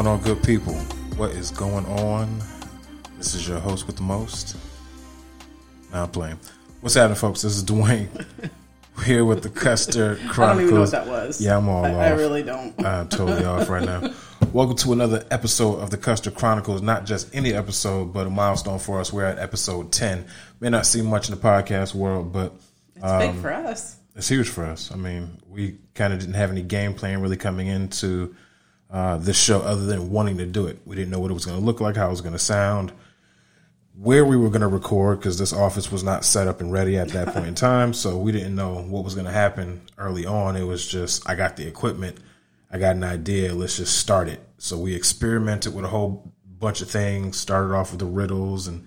Going on, good people? What is going on? This is your host with the most. Now I'm playing. What's happening, folks? This is Duane. We're here with the Custer Chronicles. I don't even know what that was. Yeah, I'm all I, off. I really don't. I'm totally off right now. Welcome to another episode of the Custer Chronicles. Not just any episode, but a milestone for us. We're at episode 10. May not seem much in the podcast world, but It's Um, big for us. it's huge for us. I mean, we kind of didn't have any game plan really coming into uh, this show other than wanting to do it. We didn't know what it was going to look like, how it was going to sound, where we were going to record because this office was not set up and ready at that point in time. So we didn't know what was going to happen early on. It was just, I got the equipment, I got an idea, let's just start it. So we experimented with a whole bunch of things, started off with the riddles and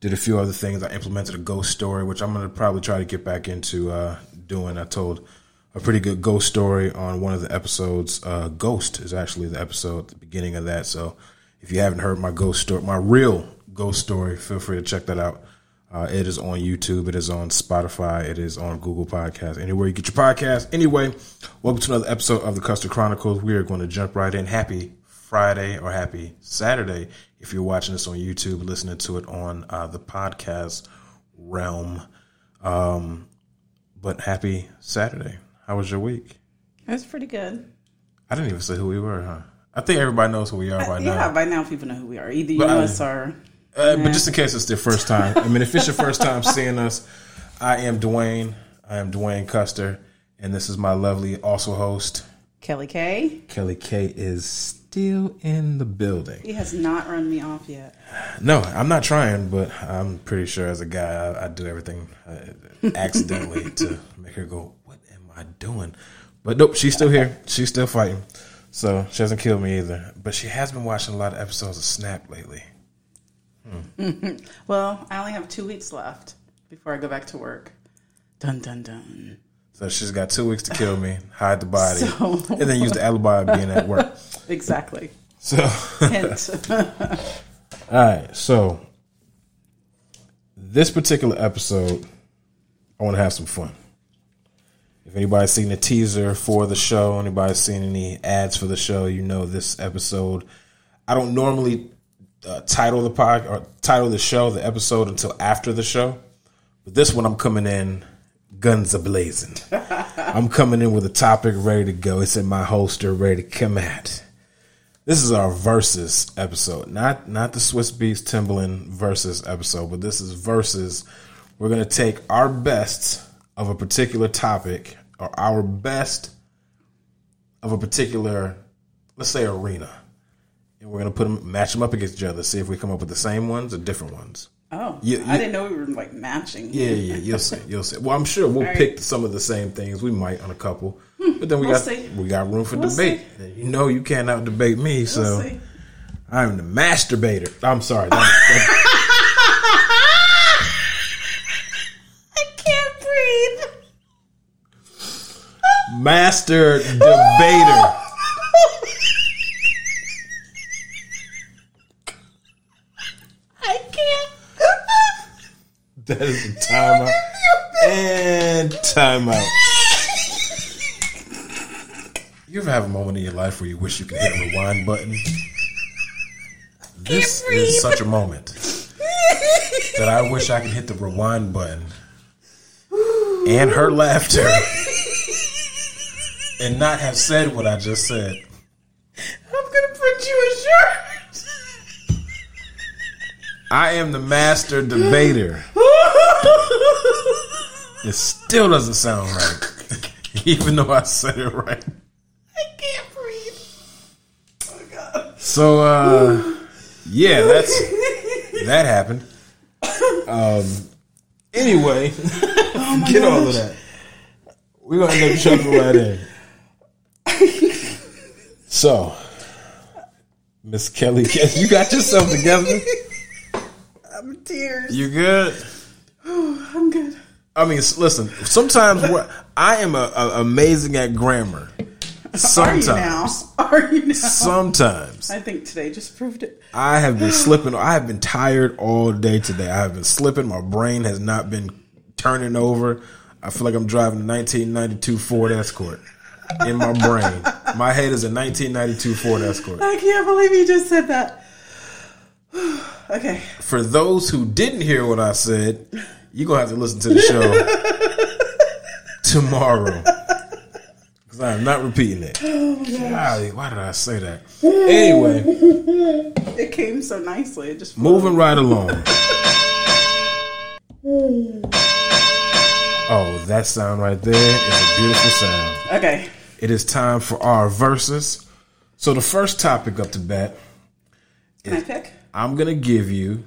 did a few other things. I implemented a ghost story, which I'm going to probably try to get back into uh, doing. I told a pretty good ghost story on one of the episodes. Uh, ghost is actually the episode at the beginning of that. So if you haven't heard my ghost story, my real ghost story, feel free to check that out. Uh, it is on YouTube. It is on Spotify. It is on Google Podcasts. Anywhere you get your podcast. Anyway, welcome to another episode of the Custer Chronicles. We are going to jump right in. Happy Friday or happy Saturday if you're watching this on YouTube, listening to it on uh, the podcast realm. Um, but happy Saturday. How was your week? It was pretty good. I didn't even say who we were, huh? I think everybody knows who we are by yeah, now. by now people know who we are. Either you But know us or Uh, But just in case it's their first time, I mean, if it's your first time seeing us, I am Duane. I am Duane Custer, and this is my lovely also host Kelly K. Kelly K. Is still in the building. He has not run me off yet. No, I'm not trying, but I'm pretty sure as a guy, I, I do everything uh, accidentally to make her go, "What am I doing?" But nope, she's still here. She's still fighting, so she hasn't killed me either. But she has been watching a lot of episodes of Snap lately. Hmm. Well, I only have two weeks left before I go back to work. Dun dun dun. So she's got two weeks to kill me, hide the body, So- and then use the alibi of being at work. Exactly. So, Hint. all right. So, this particular episode, I want to have some fun. If anybody's seen the teaser for the show, anybody seen any ads for the show, you know this episode. I don't normally uh, title the pod or title the show, the episode until after the show. But this one, I'm coming in guns a blazing. I'm coming in with a topic ready to go. It's in my holster, ready to come at. This is our versus episode, not not the Swizz Beatz Timberland versus episode, but this is versus. We're gonna take our best of a particular topic, or our best of a particular, let's say, arena, and we're gonna put them, match them up against each other, see if we come up with the same ones or different ones. Oh, You- I didn't know we were like matching. Yeah, yeah, you'll see, you'll see. Well, I'm sure we'll right. pick some of the same things. We might on a couple, hmm, but then we We'll got see. we got room for We'll debate. You know, you can't out debate me, so. We'll see. I'm the masturbator. I'm sorry. That, that- I can't breathe. Master debater. I can't. That is the timeout. And timeout. You ever have a moment in your life where you wish you could hit a rewind button? This is such a moment that I wish I could hit the rewind button and her laughter and not have said what I just said. I'm gonna print you a shirt. I am the master debater. It still doesn't sound right, even though I said it right. I can't breathe. Oh god. So, uh, yeah, that's that happened. Um, anyway, get all of that. We're gonna end up jumping right in. So, Miss Kelly, you got yourself together. I'm in tears. You good? I'm good. I mean, listen. Sometimes we're, I am a, a, amazing at grammar. Sometimes, Are you now? Are you now? sometimes I think today just proved it. I have been slipping. I have been tired all day today. I have been slipping. My brain has not been turning over. I feel like I'm driving a 1992 Ford Escort in my brain. My head is a 1992 Ford Escort. I can't believe you just said that. okay. For those who didn't hear what I said, you're gonna have to listen to the show tomorrow. Because I am not repeating it. Oh, Golly, why did I say that? Anyway, It came so nicely. It just moving right along. Oh, that sound right there is a beautiful sound. Okay. It is time for our verses. So the first topic up to bat, Can I pick? I'm gonna give you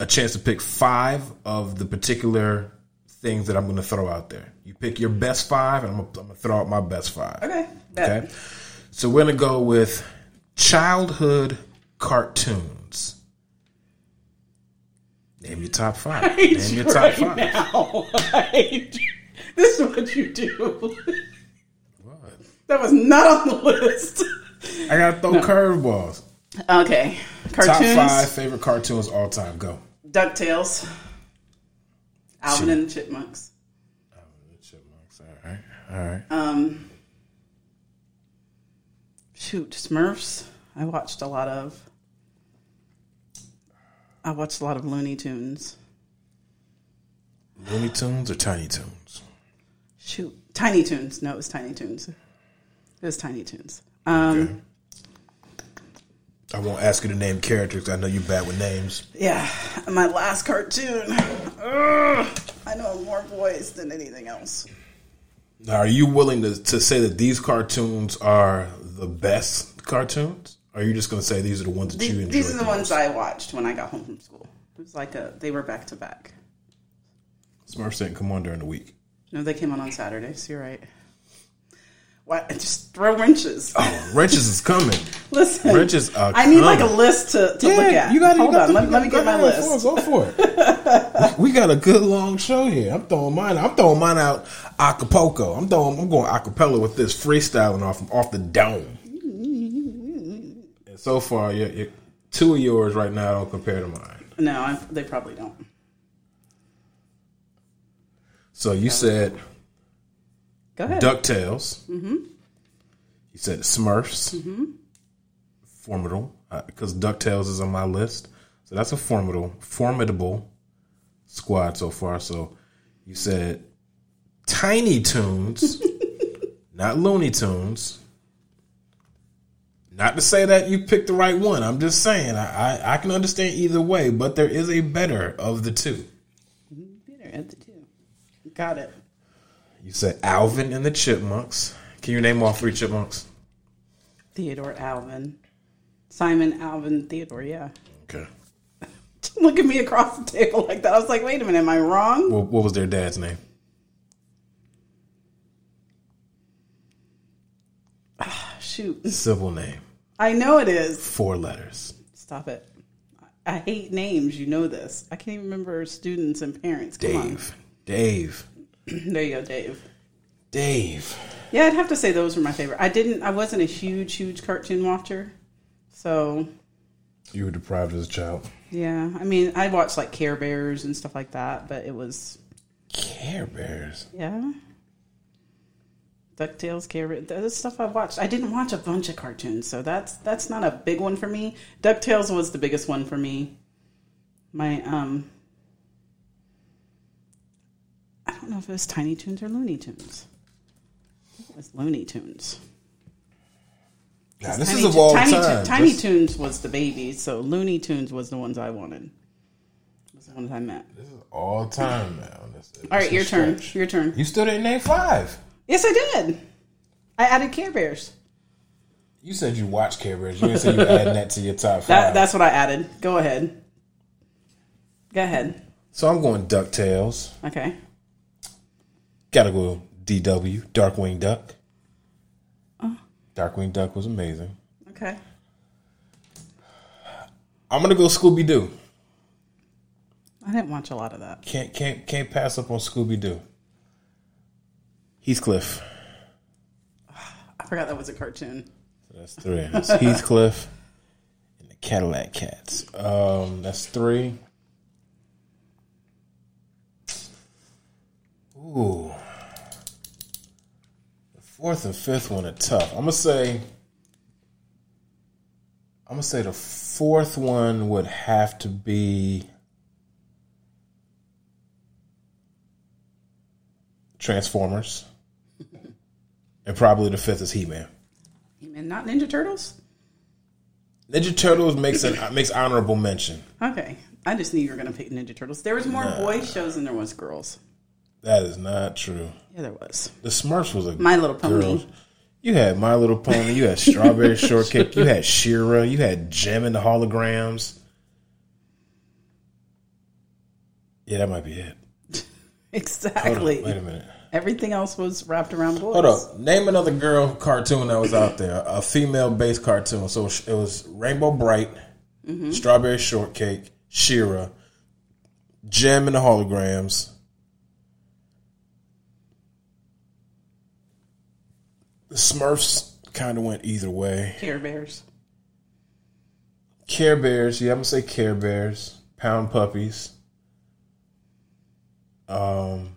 a chance to pick five of the particular things that I'm gonna throw out there. You pick your best five, and I'm gonna, I'm gonna throw out my best five. Okay. Bet. Okay. So we're gonna go with childhood cartoons. Name your top five. I hate Name you your top right five. now. I hate you. This is what you do. What? That was not on the list. I gotta throw curveballs. Okay. Cartoons. Top five favorite cartoons all time. Go. DuckTales. Alvin and the Chipmunks. Chipmunks. All right. All right. Um, shoot, Smurfs. I watched a lot of. I watched a lot of Looney Tunes. Looney Tunes or Tiny Toons? Shoot, Tiny Toons. No, it was Tiny Toons. It was Tiny Toons. Um, Okay. I won't ask you to name characters. I know you're bad with names. Yeah, my last cartoon. Ugh, I know more boys than anything else. Now, are you willing to, to say that these cartoons are the best cartoons? Or are you just going to say these are the ones that you enjoyed? these are the ones I watched when I got home from school. It was like a they were back to back. Smurfs didn't come on during the week. No, they came on on Saturdays. You're right. What? Just throw wrenches. Oh, wrenches is coming. Listen, Wrenches are I need like a list to, to look at. you got Hold you got on, let, let me get my list. Go for it. we got a good long show here. I'm throwing mine. I'm throwing mine out Acapulco. I'm throwing. I'm going acapella with this freestyling off off the dome. and so far, you you two of yours right now don't compare to mine. No, I, they probably don't. So you said Go ahead. Ducktales. Mm-hmm. You said Smurfs. Mm-hmm. Formidable, because Ducktales is on my list. So that's a formidable, formidable squad so far. So you said Tiny Toons, not Looney Tunes. Not to say that you picked the right one. I'm just saying I, I, I can understand either way, but there is a better of the two. Better at the two. Got it. You said Alvin and the Chipmunks. Can you name all three chipmunks? Theodore Alvin. Simon Alvin Theodore, yeah. Okay. Look at me across the table like that. I was like, wait a minute, am I wrong? What, what was their dad's name? Ah, shoot. Civil name. I know it is. Four letters. Stop it. I hate names. You know this. I can't even remember students and parents. Come Dave. Dave. There you go, Dave. Dave. Yeah, I'd have to say those were my favorite. I didn't. I wasn't a huge, huge cartoon watcher, so You were deprived as a child. yeah. I mean, I watched like Care Bears and stuff like that, but it was Care Bears. yeah. Ducktales, Care Bears, that's stuff I watched. I didn't watch a bunch of cartoons, so that's that's not a big one for me. Ducktales was the biggest one for me. My um, I don't know if it was Tiny Toons or Looney Tunes. It was Looney Tunes. Now, this Tiny is of all Tiny, time. Tiny this, Toons was the baby, so Looney Tunes was the ones I wanted. Was the ones I meant. this is all time now. This, this All right, your turn. Your turn. You still didn't name five. Yes, I did. I added Care Bears. You said you watched Care Bears. You didn't say you adding that to your top five. That, that's what I added. Go ahead. Go ahead. so I'm going DuckTales. Okay. Gotta go DW, Darkwing Duck. Darkwing Duck was amazing. Okay. I'm gonna go Scooby Doo. I didn't watch a lot of that. Can't can't can't pass up on Scooby Doo. Heathcliff. I forgot that was a cartoon. So That's three. That's Heathcliff and the Cadillac Cats. Um, that's three. Ooh. The Fourth and fifth one are tough. I'm gonna say. I'm gonna say the fourth one would have to be Transformers, and probably the fifth is He Man. And not Ninja Turtles? Ninja Turtles makes an makes honorable mention. Okay. I just knew you were going to pick Ninja Turtles. There was more boy shows than there was girls. That is not true. Yeah, there was. The Smurfs was a My Little Pony. girls. You had My Little Pony. You had Strawberry Shortcake. You had She-Ra. You had Jem and the Holograms. Yeah, that might be it. Hold on, Exactly. wait a minute. Everything else was wrapped around boys. Hold up. Name another girl cartoon that was out there. A female based cartoon. So it was Rainbow Brite, mm-hmm. Strawberry Shortcake, She-Ra, Jem and the Holograms. The Smurfs kind of went either way. Care Bears. Care Bears, yeah, I'm gonna say Care Bears, Pound Puppies. Um,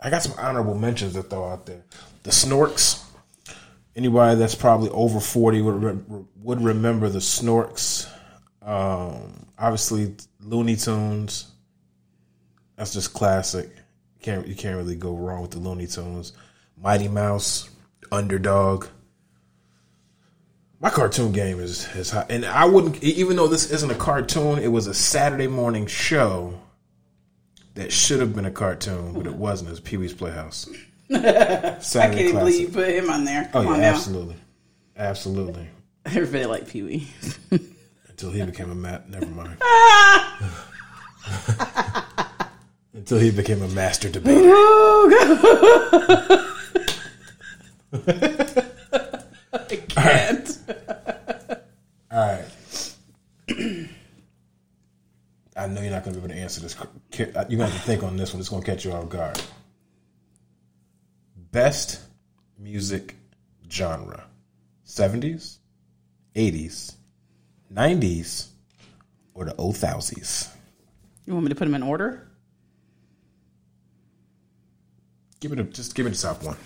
I got some honorable mentions to throw out there. The Snorks. Anybody that's probably over forty would re- would remember the Snorks. Um, obviously Looney Tunes. That's just classic. Can't you can't really go wrong with the Looney Tunes. Mighty Mouse, Underdog. My cartoon game is is high, and I wouldn't even though this isn't a cartoon. It was a Saturday morning show that should have been a cartoon, but it wasn't. It was Pee Wee's Playhouse. I can't even believe you put him on there. Oh yeah, on now. absolutely, absolutely. Everybody liked Pee Wee. Until he became a mat. Never mind. Until he became a master debater. Oh. I can't. All right. I know you're not going to be able to answer this. Uh, you're going to have to think on this one. It's going to catch you off guard. Best music genre 70s, 80s, 90s, or the 0000s? You want me to put them in order? Give it a, just give it the top one.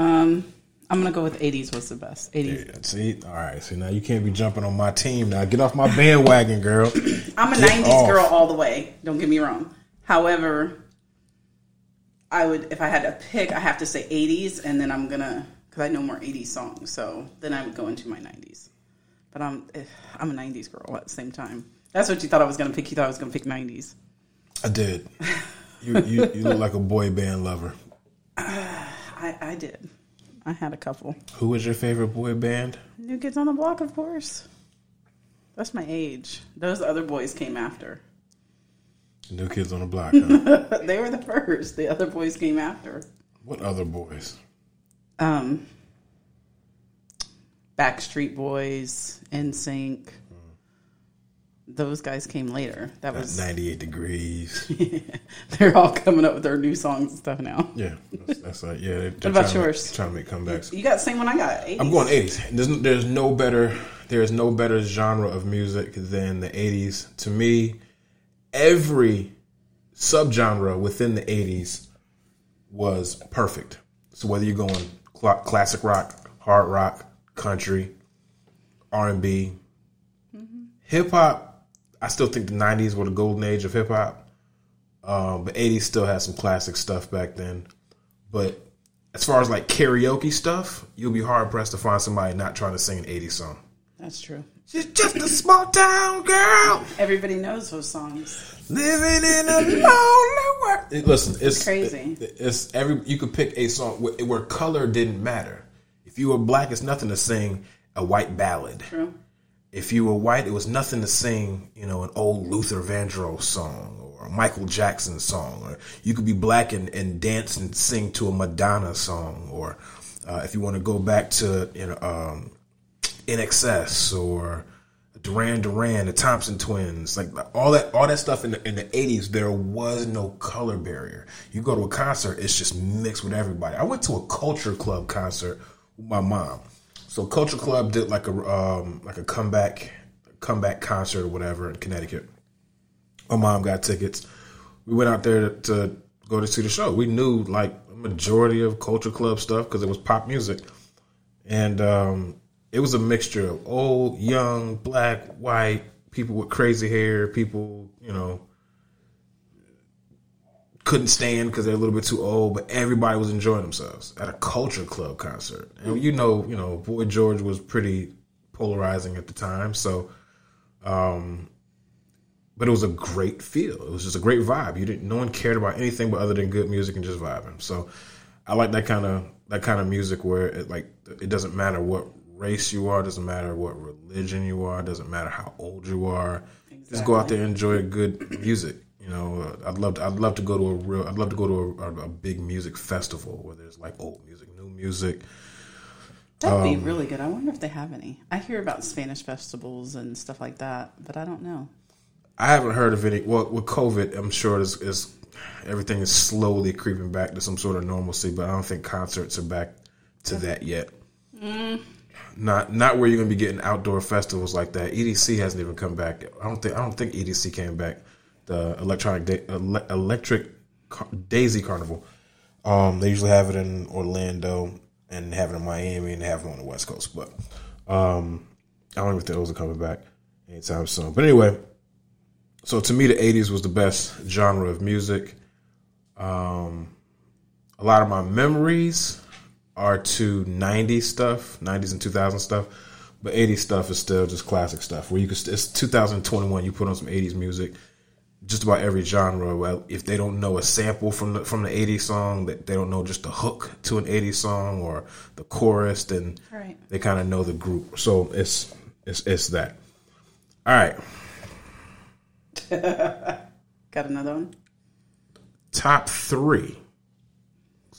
Um, I'm gonna go with 80s was the best. 80s. Yeah, see, all right. See, now you can't be jumping on my team. Now get off my bandwagon, girl. I'm a Get 90s off. girl all the way. Don't get me wrong. However, I would if I had to pick, I have to say 80s, and then I'm gonna because I know more 80s songs. So then I would go into my 90s. But I'm eh, I'm a 90s girl at the same time. That's what you thought I was gonna pick. You thought I was gonna pick 90s. I did. You, you you look like a boy band lover. I, I did. I had a couple. Who was your favorite boy band? New Kids on the Block, of course. That's my age. Those other boys came after. New Kids on the Block. Huh? they were the first. The other boys came after. what other boys? Um, Backstreet Boys, NSYNC. Those guys came later. That was 98 degrees. they're all coming up with their new songs and stuff now. Yeah, that's, that's like yeah. They're, they're about trying to yours? trying to make comebacks. You got the same one I got. 80s. I'm going 80s. There's there's no better there's no better genre of music than the 80s. To me, every subgenre within the 80s was perfect. So whether you're going cl- classic rock, hard rock, country, R&B, mm-hmm. hip hop, I still think the 90s were the golden age of hip hop. Um, but 80s still had some classic stuff back then. But as far as like karaoke stuff, you'll be hard pressed to find somebody not trying to sing an 80s song. That's true. She's just a small town girl Everybody knows those songs. living in a lonely world. It- Listen, it's Crazy. it- it's every you could pick a song where, where color didn't matter. If you were black, it's nothing to sing a white ballad. True. If you were white, it was nothing to sing, you know, an old Luther Vandross song or a Michael Jackson song. Or you could be black and, and dance and sing to a Madonna song. Or uh, if you want to go back to, you know, um, or Duran Duran, the Thompson Twins, like all that, all that stuff in the in the eighties, there was no color barrier. You go to a concert, it's just mixed with everybody. I went to a Culture Club concert with my mom. So Culture Club did like a um, like a comeback comeback concert or whatever in Connecticut. My mom got tickets. We went out there to, go to see the show. We knew like a majority of culture club stuff because it was pop music, and um, it was a mixture of old, young, black, white people with crazy hair, people you know couldn't stand because they're a little bit too old, but everybody was enjoying themselves at a culture club concert. And you know, you know, Boy George was pretty polarizing at the time, so um but it was a great feel. It was just a great vibe. You didn't no one cared about anything but other than good music and just vibing. So I like that kind of that kind of music where it like it doesn't matter what race you are, doesn't matter what religion you are, doesn't matter how old you are. Exactly. Just go out there and enjoy good music. You know, uh, I'd love to. I'd love to go to a real. I'd love to go to a, a big music festival where there's like old music, new music. That'd um, be really good. I wonder if they have any. I hear about Spanish festivals and stuff like that, but I don't know. I haven't heard of any. Well, with COVID, I'm sure it's, it's everything is slowly creeping back to some sort of normalcy, but I don't think concerts are back to that yet. Mm. Not not where you're going to be getting outdoor festivals like that. EDC hasn't even come back. I don't think I don't think EDC came back the electronic da- electric Daisy Carnival. Um, they usually have it in Orlando and have it in Miami and have it on the West Coast. But um, I don't even think those are coming back anytime soon. But anyway, so to me, the '80s was the best genre of music. Um, a lot of my memories are to '90s stuff, '90s and 2000 stuff. But 80s stuff is still just classic stuff. Where you could, it's 2021. You put on some 80s music just about every genre. Well, if they don't know a sample from the from the '80s song, that they don't know just the hook to an '80s song or the chorus, then right. they kind of know the group. So it's it's it's that. All right. Got another one. Top three.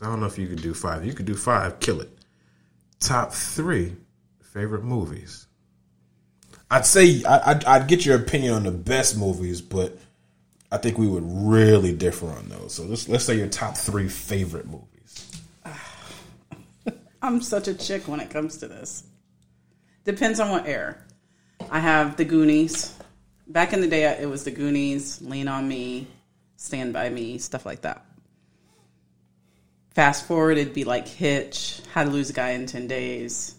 I don't know if you could do five. You could do five. Kill it. Top three favorite movies. I'd say I'd, I'd get your opinion on the best movies, but I think we would really differ on those. So let's let's say your top three favorite movies. I'm such a chick when it comes to this. Depends on what era. I have The Goonies. Back in the day, it was The Goonies, Lean on Me, Stand by Me, stuff like that. Fast forward, it'd be like Hitch, How to Lose a Guy in Ten Days.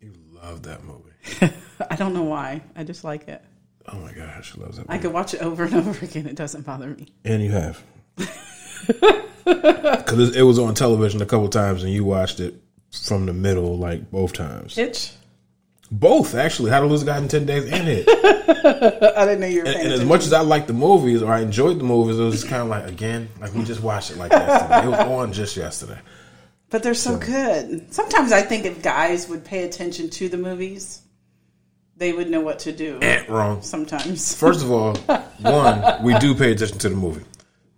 You love that movie. I don't know why. I just like it. Oh my gosh, she loves that. Movie. I could watch it over and over again. It doesn't bother me. And you have, because it was on television a couple times, and you watched it from the middle, like both times. Hitch. Both actually. How to Lose a Guy in Ten Days and Hitch. I didn't know you were. And, and as much as I liked the movies or I enjoyed the movies, it was kind of like again, like we just watched it like yesterday. it was on just yesterday. But they're so, so good. Sometimes I think if guys would pay attention to the movies, they would know what to do. Eh, wrong. Sometimes. First of all, one, we do pay attention to the movie.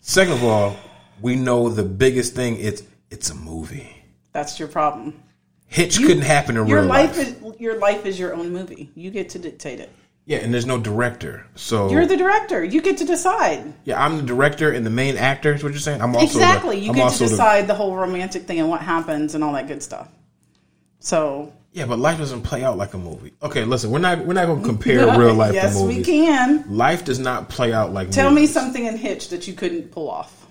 Second of all, we know the biggest thing it's it's a movie. That's your problem. Hitch you, couldn't happen in your real life. life. Is, your life is your own movie. You get to dictate it. Yeah, and there's no director, so you're the director. You get to decide. Yeah, I'm the director and the main actor. Is what you're saying? I'm also exactly. The, you I'm get to decide the, the whole romantic thing and what happens and all that good stuff. So yeah, but life doesn't play out like a movie. Okay, listen, we're not we're not going to compare real life yes, to movies. we can. Life does not play out like. Tell movies. me something in Hitch that you couldn't pull off.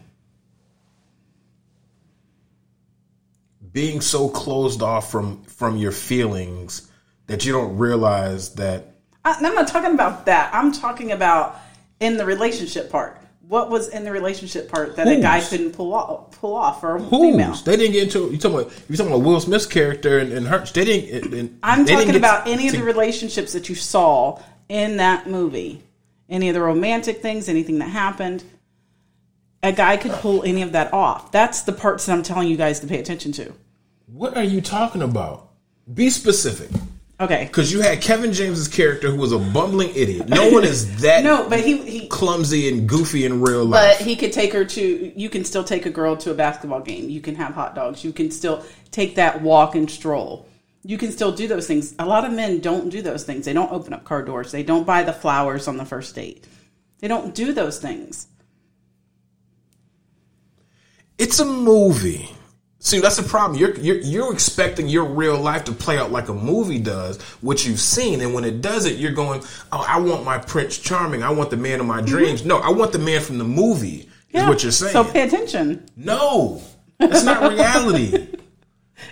Being so closed off from from your feelings that you don't realize that. I, I'm not talking about that. I'm talking about in the relationship part what was in the relationship part that Who's? a guy couldn't pull off, pull off for a Who's? female? They didn't get into you talking about you talking about Will Smith's character and, and her. They didn't. And, I'm they talking didn't about any to, of the relationships that you saw in that movie, any of the romantic things, anything that happened. A guy could pull any of that off. That's the parts that I'm telling you guys to pay attention to. What are you talking about? Be specific. Okay. Because you had Kevin James's character who was a bumbling idiot. No one is that no, but he, he clumsy and goofy in real life. But he could take her to. You can still take a girl to a basketball game. You can have hot dogs. You can still take that walk and stroll. You can still do those things. A lot of men don't do those things. They don't open up car doors. They don't buy the flowers on the first date. They don't do those things. It's a movie. See, that's the problem. You're, you're, you're expecting your real life to play out like a movie does, what you've seen, and when it doesn't, you're going, "Oh, I want my Prince Charming. I want the man of my mm-hmm. dreams." Mm-hmm. No, I want the man from the movie. Yeah. what you're saying. So pay attention. no, that's not reality.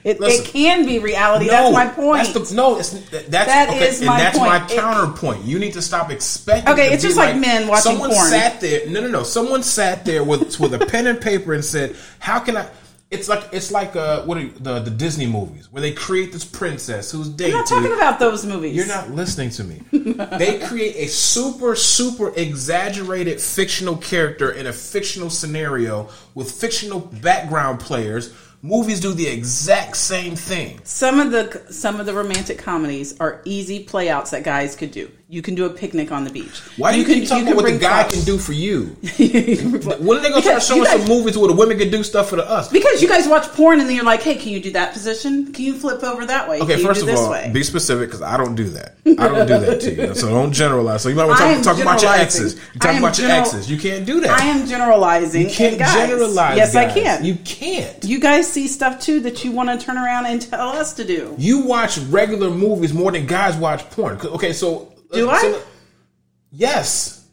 It, Listen. it can be reality. No, that's my point. That's the, no, it's that's That okay, is and my that's point. my counterpoint. You need to stop expecting. Okay, it's just like men watching someone porn. sat there. No, no, no. Someone sat there with with a pen and paper and said, "How can I?" It's like it's like uh, what are you, the the Disney movies where they create this princess who's I'm dating. not talking about those movies. You're not listening to me. they create a super, super exaggerated fictional character in a fictional scenario with fictional background players. Movies do the exact same thing. Some of the some of the romantic comedies are easy playouts that guys could do. You can do a picnic on the beach. Why do you, can, keep talking about what the guy props. can do for you? when are they gonna start Because showing you guys- some movies where the women can do stuff for the us? Because you guys watch porn and then you're like, hey, can you do that position? Can you flip over that way? Okay, can you first of all, way? be specific because I don't do that. I don't do that to you. So don't generalize. So you might want to talk, talk about your exes. You I talk am about your general- exes. You can't do that. I am generalizing. you can't guys, generalize. Yes, I can. You You, can't. You guys see stuff too that you want to turn around and tell us to do. You watch regular movies more than guys watch porn. Okay, so uh, Do so- I? yes,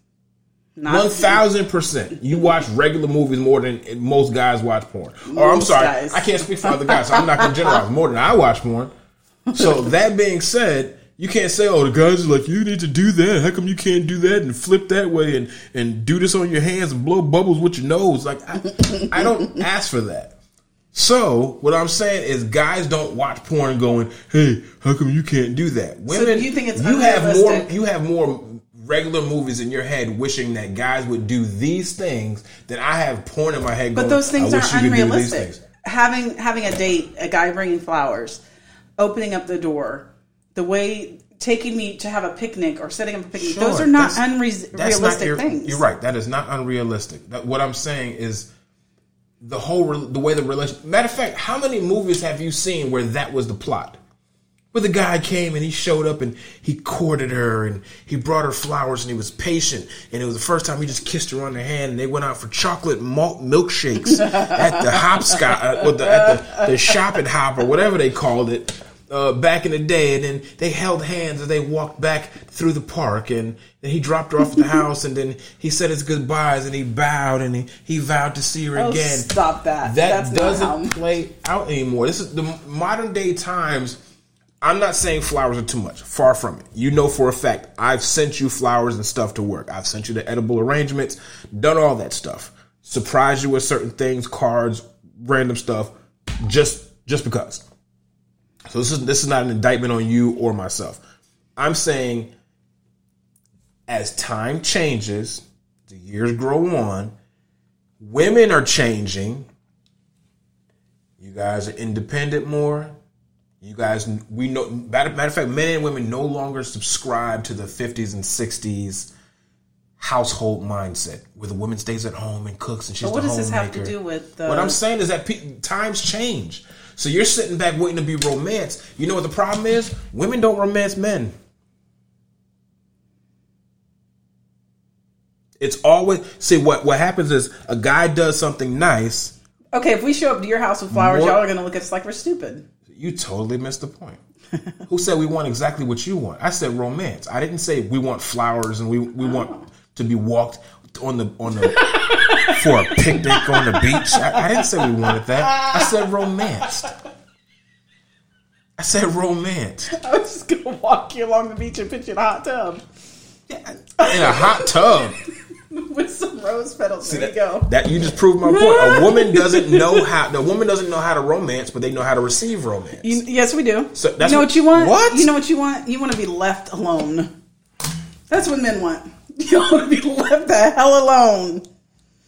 Not one thousand percent. You watch regular movies more than most guys watch porn. Or I'm sorry, guys. I can't speak for other guys, so I'm not going to generalize more than I watch porn. So that being said. You can't say, "Oh, the guys are like you need to do that. How come you can't do that and flip that way and and do this on your hands and blow bubbles with your nose?" Like I, I don't ask for that. So what I'm saying is, guys don't watch porn going, "Hey, how come you can't do that?" Women, you think it's you have more you have more regular movies in your head wishing that guys would do these things than I have porn in my head. But going, those things I are wish you could do these unrealistic. Having having a date, a guy bringing flowers, opening up the door, the way taking me to have a picnic or setting up a picnic. Sure, those are not unrealistic ir- things. You're right. That is not unrealistic. That, what I'm saying is the whole re- the way the relation. Matter of fact, how many movies have you seen where that was the plot? Where the guy came and he showed up and he courted her and he brought her flowers and he was patient and it was the first time he just kissed her on the hand and they went out for chocolate malt milkshakes at the hopscotch uh, or the, at the, the shopping hop or whatever they called it uh, back in the day and then they held hands as they walked back through the park and then he dropped her off at the house and then he said his goodbyes and he bowed and he, he vowed to see her Oh, again stop that. that That's doesn't play out anymore. This is the modern day times. I'm not saying flowers are too much. Far from it. You know for a fact I've sent you flowers and stuff to work. I've sent you the edible arrangements, done all that stuff. Surprised you with certain things, cards, random stuff, just just because. So this is this is not an indictment on you or myself. I'm saying as time changes, the years grow on, women are changing. You guys are independent more. You guys, we know. Matter, matter of fact, men and women no longer subscribe to the 50s and 60s household mindset, where the woman stays at home and cooks and she's But what the does this have to do with the? What I'm saying is that pe- times change. So you're sitting back waiting to be romanced. You know what the problem is? Women don't romance men. It's always see what what happens is a guy does something nice. okay, if we show up to your house with flowers, More- y'all are to look at us like we're stupid. You totally missed the point. Who said we want exactly what you want? I said romance. I didn't say we want flowers and we we want oh. to be walked on the on the for a picnic on the beach. I, I didn't say we wanted that. I said romance. I said romance. I was just to walk you along the beach and put you in a hot tub Yeah, In a hot tub. with some rose petals. there you go. That you just proved my point. A woman doesn't know how. The woman doesn't know how to romance, but they know how to receive romance. You, yes, we do. So that's you know what- what you want? what? You know what you want? You want to be left alone. That's what men want. You want to be left the hell alone.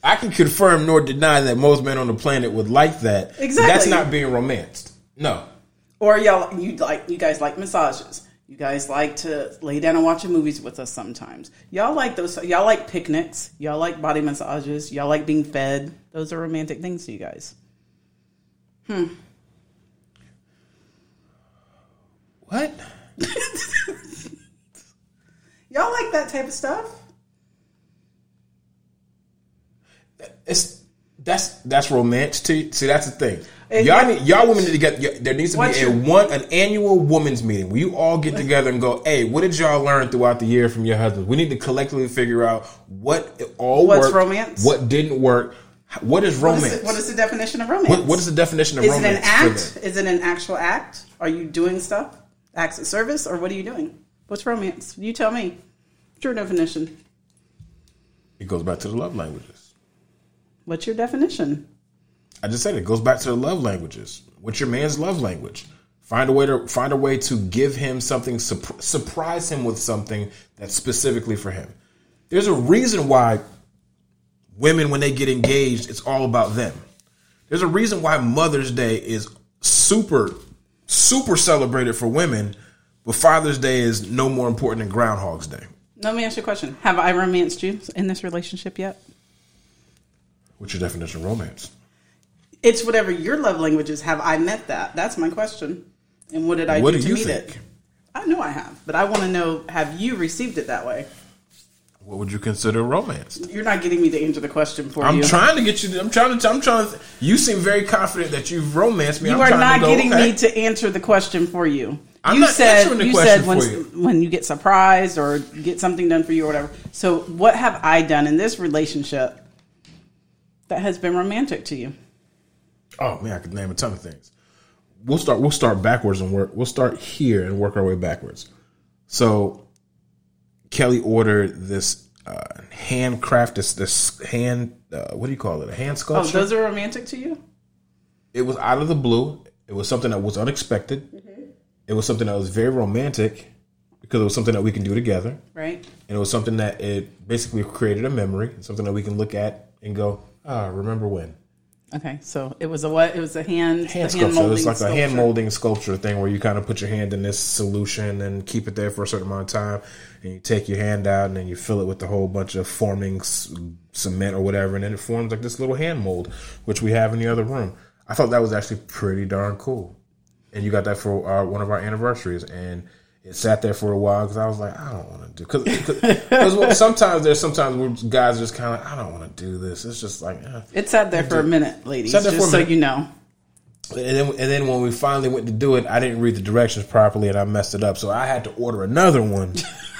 I can confirm nor deny that most men on the planet would like that. Exactly. That's not being romanced. No. Or y'all, you like, you guys like massages. You guys like to lay down and watch movies with us sometimes. Y'all like those. Y'all like picnics. Y'all like body massages. Y'all like being fed. Those are romantic things to you guys. Hmm. What? Y'all like that type of stuff. It's That's that's romance to see. That's the thing. It- y'all need, y'all women need to get. There needs to be a one an annual women's meeting where you all get together and go, "Hey, what did y'all learn throughout the year from your husbands? We need to collectively figure out what it all What's worked, romance? what didn't work, what is What romance? is, it- what is the definition of romance? What- what is the definition of is romance? Is it an act? Is it an actual act? Are you doing stuff? Acts of service, or what are you doing? What's romance? You tell me. What's your definition? It goes back to the love languages. What's your definition? I just said it goes back to the love languages. What's your man's love language? Find a way to find a way to give him something, surp- surprise him with something that's specifically for him. There's a reason why women, when they get engaged, it's all about them. There's a reason why Mother's Day is super, super celebrated for women, but Father's Day is no more important than Groundhog's Day. Let me ask you a question. Have I romanced you in this relationship yet? What's your definition of romance? It's whatever your love language is. Have I met that? That's my question. And what did I What do do to you meet think? it? I know I have, but I want to know: Have you received it that way? What would you consider romance? You're not getting me to answer the question for you. I'm trying to get you. I'm trying to. I'm trying to. You seem very confident that you've romanced me. You I'm are not to go, getting okay. me to answer the question for you. I'm you not said answering the you question said when for you. when you get surprised or get something done for you or whatever. So what have I done in this relationship that has been romantic to you? Oh man, I could name a ton of things. We'll start. We'll start backwards and work. We'll start here and work our way backwards. So, Kelly ordered this uh, handcraft. This this hand. Uh, what do you call it? A hand sculpture. Oh, sculpture. those are romantic to you? it was out of the blue. It was something that was unexpected. It was something that was very romantic because it was something that we can do together. Right? and it was something that it basically created a memory, something that we can look at and go, ah, remember when? Okay, so it was a what? It was a hand Hand a sculpture. It's molding like a hand molding sculpture thing where you kind of put your hand in this solution and keep it there for a certain amount of time, and you take your hand out and then you fill it with a whole bunch of forming c- cement or whatever, and then it forms like this little hand mold, which we have in the other room. I thought that was actually pretty darn cool, and you got that for our, one of our anniversaries, and it sat there for a while because I was like, I don't want to do because sometimes there's sometimes where guys are just kind of like, I don't want to do this. It's just like. Eh. It sat there for a minute, ladies, just for so minute. you know. And then, and then when we finally went to do it, I didn't read the directions properly and I messed it up. So I had to order another one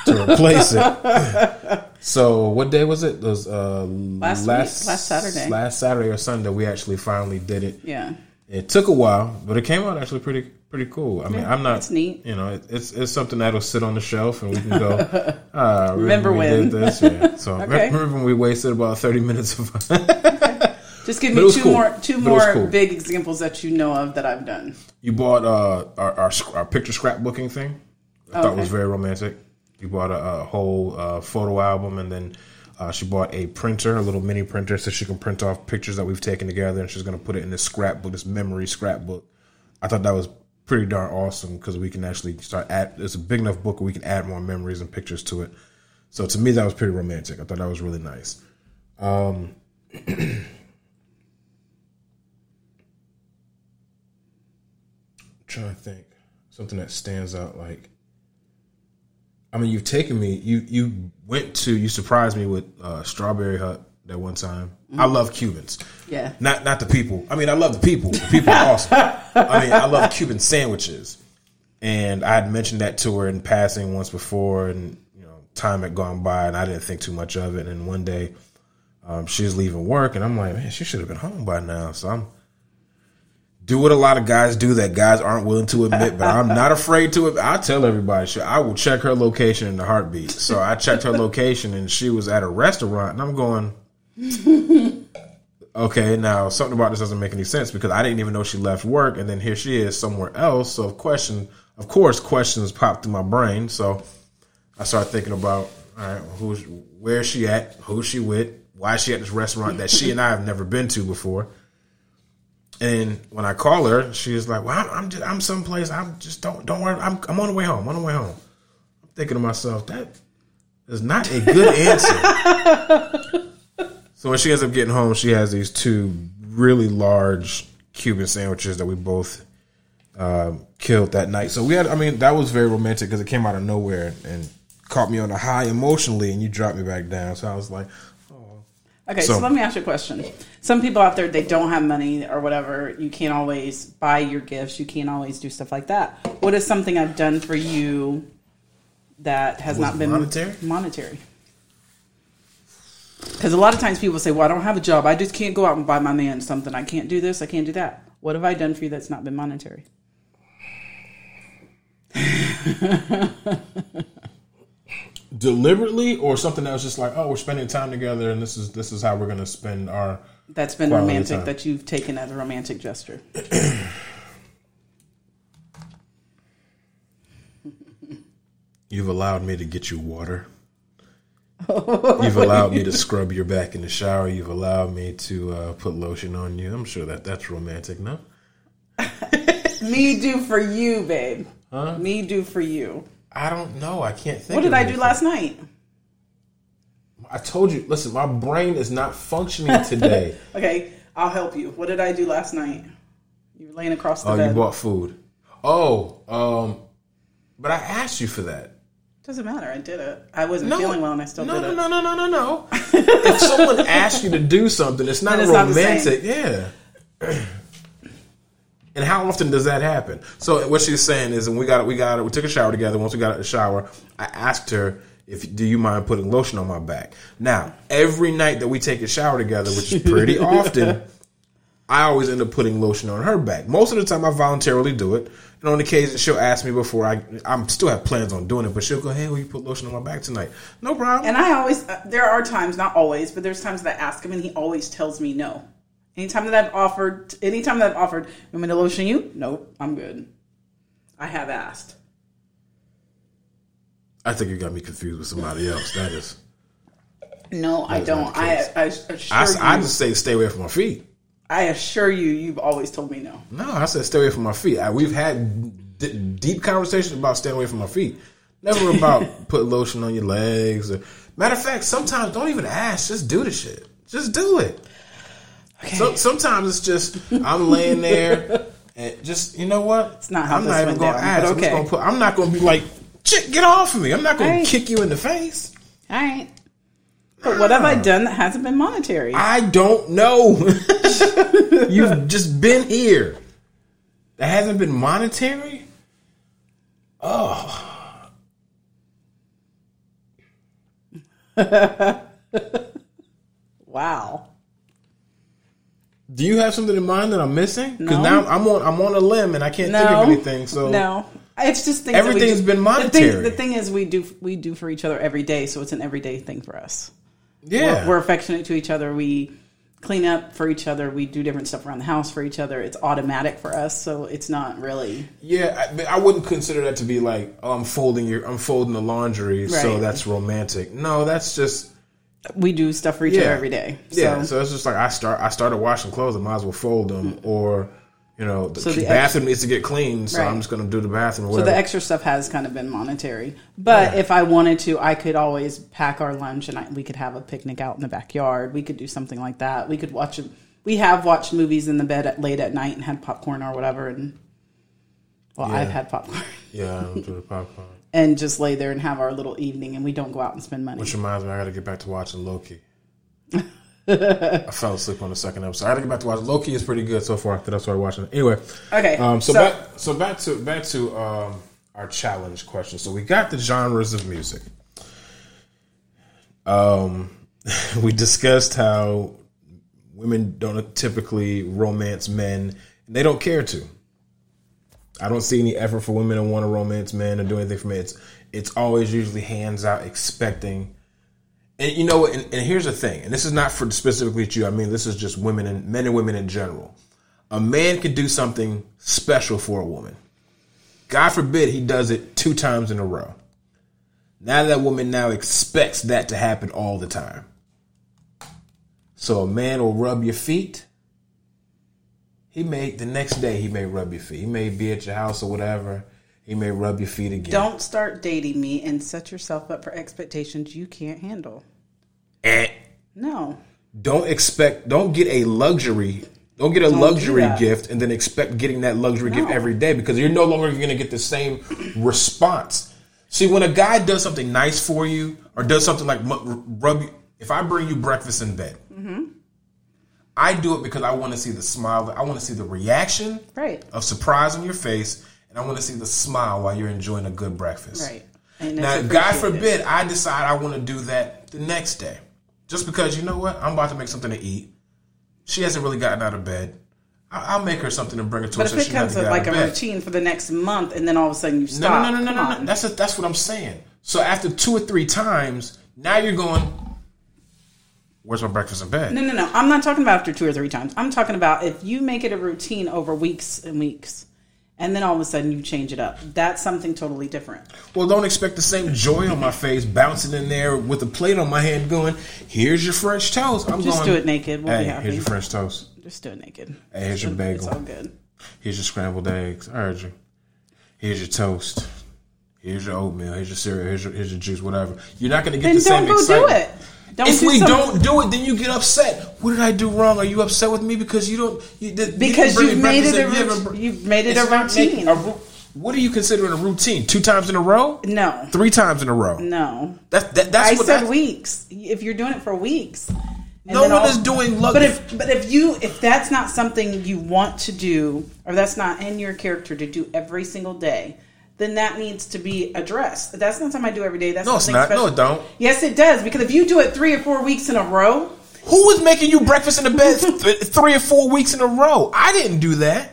to replace it. So what day was it? It was uh, Last week, last Saturday. Last Saturday or Sunday, we actually finally did it. Yeah. It took a while, but it came out actually pretty pretty cool. I mean, I'm not. it's neat. You know, it, it's it's something that'll sit on the shelf and we can go. Ah, Remember we when. did this? Yeah. So Okay. remember when we wasted about 30 minutes of. Just give me two cool. more two But more cool. big examples that you know of that I've done. You bought uh, our, our our picture scrapbooking thing. I thought was very romantic. You bought a, a whole uh, photo album, and then uh, she bought a printer, a little mini printer, so she can print off pictures that we've taken together, and she's going to put it in this scrapbook, this memory scrapbook. I thought that was pretty darn awesome because we can actually start add. It's a big enough book where we can add more memories and pictures to it. So to me, that was pretty romantic. I thought that was really nice. Um, trying to think something that stands out like I mean you've taken me you you went to you surprised me with uh, strawberry hut that one time. I love Cubans. Yeah. Not not the people. I mean I love the people. The people are awesome. I mean I love Cuban sandwiches. And I had mentioned that to her in passing once before and you know time had gone by and I didn't think too much of it and one day um, she was leaving work and I'm like man she should have been home by now. So I'm do what a lot of guys do that guys aren't willing to admit, but I'm not afraid to. I tell everybody, I will check her location in a heartbeat. So I checked her location, and she was at a restaurant, and I'm going, okay, now something about this doesn't make any sense because I didn't even know she left work, and then here she is somewhere else. So question, of course, questions popped through my brain. So I started thinking about, all right, who's where's she at? Who's she with? Why is she at this restaurant that she and I have never been to before? And when I call her, she's like, "Well, I'm, I'm just I'm someplace. I'm just don't don't worry. I'm I'm on the way home. I'm on the way home." I'm thinking to myself, that is not a good answer. So when she ends up getting home, she has these two really large Cuban sandwiches that we both um, killed that night. So we had, I mean, that was very romantic because it came out of nowhere and caught me on a high emotionally, and you dropped me back down. So I was like, Okay, so, so, let me ask you a question. Some people out there they don't have money or whatever. You can't always buy your gifts. You can't always do stuff like that. What is something I've done for you that has not been monetary? Monetary. Because a lot of times people say, "Well, I don't have a job. I just can't go out and buy my man something. I can't do this. I can't do that." What have I done for you that's not been monetary? deliberately or something that was just like, oh, we're spending time together, and this is this is how we're going to spend our. That's been romantic. Time. That you've taken as a romantic gesture. You've allowed me to get you water. You've allowed me to scrub your back in the shower. You've allowed me to uh, put lotion on you. I'm sure that that's romantic, no? me do for you, babe. Huh? Me do for you. I don't know. I can't think. What did I do last night? I told you. Listen, my brain is not functioning today. okay, I'll help you. What did I do last night? You were laying across the oh, bed. Oh, you bought food. Oh, um, but I asked you for that. Doesn't matter. I did it. I wasn't no, feeling well, and I still no, did it. No, no, no, no, no, no. if someone asks you to do something, it's not it's romantic. Not yeah. And how often does that happen? So what she's saying is, and we got it we got it we took a shower together. Once we got out the shower, I asked her if do you mind putting lotion on my back. Now every night that we take a shower together, which is pretty often, I always end up putting lotion on her back. Most of the time, I voluntarily do it. And on occasion, she'll ask me before I. I'm still have plans on doing it, but she'll go, "Hey, will you put lotion on my back tonight?" No problem. And I always, uh, there are times, not always, but there's times that I ask him, and he always tells me no. Anytime that I've offered, anytime that I've offered, you want me to lotion you? Nope, I'm good. I have asked. I think you got me confused with somebody else. That is. No, I don't. I, I, assure I, I just say stay away from my feet. I assure you, you've always told me no. No, I said stay away from my feet. I, we've had d- deep conversations about staying away from my feet. Never about put lotion on your legs. Or, matter of fact, sometimes don't even ask. Just do the shit. Just do it. Okay. So sometimes it's just I'm laying there and just you know what? It's not how I'm not even going to ask. Okay. I'm, gonna put, I'm not going to be like, chick, get off of me. I'm not going right. to kick you in the face. All right. But what have I done that hasn't been monetary? I don't know. You've just been here. That hasn't been monetary? Oh. wow. Do you have something in mind that I'm missing? Because no. now I'm on I'm on a limb and I can't no. think of anything. So no, it's just things everything's do. been monetary. The thing, the thing, is, we do we do for each other every day, so it's an everyday thing for us. Yeah, we're, we're affectionate to each other. We clean up for each other. We do different stuff around the house for each other. It's automatic for us, so it's not really. Yeah, I, I wouldn't consider that to be like oh, I'm folding your I'm folding the laundry, right. so that's romantic. No, that's just we do stuff for each yeah. other every day. So. Yeah, so it's just like I start. I started washing clothes. I might as well fold them, mm-hmm. or you know, the, so the bathroom extra, needs to get clean, so right. I'm just going to do the bathroom. So the extra stuff has kind of been monetary, but yeah. if I wanted to, I could always pack our lunch and I, we could have a picnic out in the backyard. We could do something like that. We could watch. We have watched movies in the bed at, late at night and had popcorn or whatever. And well, yeah. I've had popcorn. yeah, I don't do the popcorn and just lay there and have our little evening, and we don't go out and spend money. Which reminds me, I got to get back to watching Loki. I fell asleep on the second episode. I had to get back to watch Loki. is pretty good so far that I started watching. It. Anyway, okay. Um, so, so, back, so back to back to um, our challenge question. So we got the genres of music. Um, we discussed how women don't typically romance men, and they don't care to. I don't see any effort for women to want to romance men or do anything for men. It's it's always usually hands out expecting. And you know what? And, and here's the thing, and this is not for specifically you. I mean, this is just women and men and women in general. A man can do something special for a woman. God forbid he does it two times in a row. Now that woman now expects that to happen all the time. So a man will rub your feet he may the next day he may rub your feet. He may be at your house or whatever. He may rub your feet again. Don't start dating me and set yourself up for expectations you can't handle. Eh. No. Don't expect. Don't get a luxury. Don't get a don't luxury gift and then expect getting that luxury no. gift every day because you're no longer going to get the same response. See, when a guy does something nice for you or does something like rub you, if I bring you breakfast in bed, mm-hmm. I do it because I want to see the smile. I want to see the reaction Right. of surprise on your face, and I want to see the smile while you're enjoying a good breakfast. Right. Now, God forbid, I decide I want to do that the next day, just because you know what, I'm about to make something to eat. She hasn't really gotten out of bed. I- I'll make her something to bring her to But her if so it comes out like a bed. routine for the next month, and then all of a sudden you stop, no, no, no, no, come no, on. That's a, that's what I'm saying. So after two or three times, now you're going. Where's my breakfast in bed? No, no, no. I'm not talking about after two or three times. I'm talking about if you make it a routine over weeks and weeks, and then all of a sudden you change it up. That's something totally different. Well, don't expect the same joy on my face, bouncing in there with a plate on my hand, going, "Here's your French toast." I'm Just going, do it naked. We'll hey, be happy. here's your French toast. Just do it naked. Hey, here's your bagel. It's all good. Here's your scrambled eggs. I heard you. Here's your toast. Here's your oatmeal. Here's your cereal. Here's your, here's your juice. Whatever. You're not going to get Then the same don't go do it. Don't if do we something- don't do it, then you get upset. What did I do wrong? Are you upset with me because you don't? You, did, Because you you've me made it a you rut- haven't br- you've made it a routine. a what are you considering a routine? Two times in a row? No, Three times in a row? no. That, that, that's I what said that- weeks. If you're doing it for weeks, No one all- is doing lug- But if but if you if that's not something you want to do, or that's not in your character to do every single day, then that needs to be addressed. That's not something I do every day. That's No, it's not. No, it don't. Yes, it does. Because if you do it three or four weeks in a row, Who was making you breakfast in the bed th- three or four weeks in a row? I didn't do that.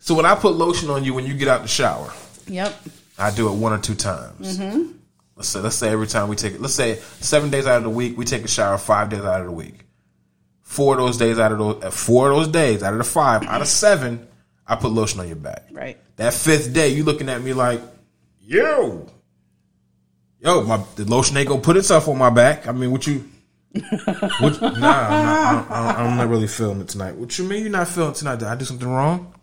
So when I put lotion on you when you get out the shower, yep, I do it one or two times. Mm-hmm. Let's say let's say every time we take it, let's say seven days out of the week we take a shower five days out of the week. Four of those days out of those uh, four of those days out of the five out of seven, I put lotion on your back. right. That fifth day, you looking at me like, yo, yo, my the lotion ain't gonna put itself on my back. I mean, what you? What, nah, I'm not, I'm, I'm not really feeling it tonight. What you mean you're not feeling tonight? Did I do something wrong?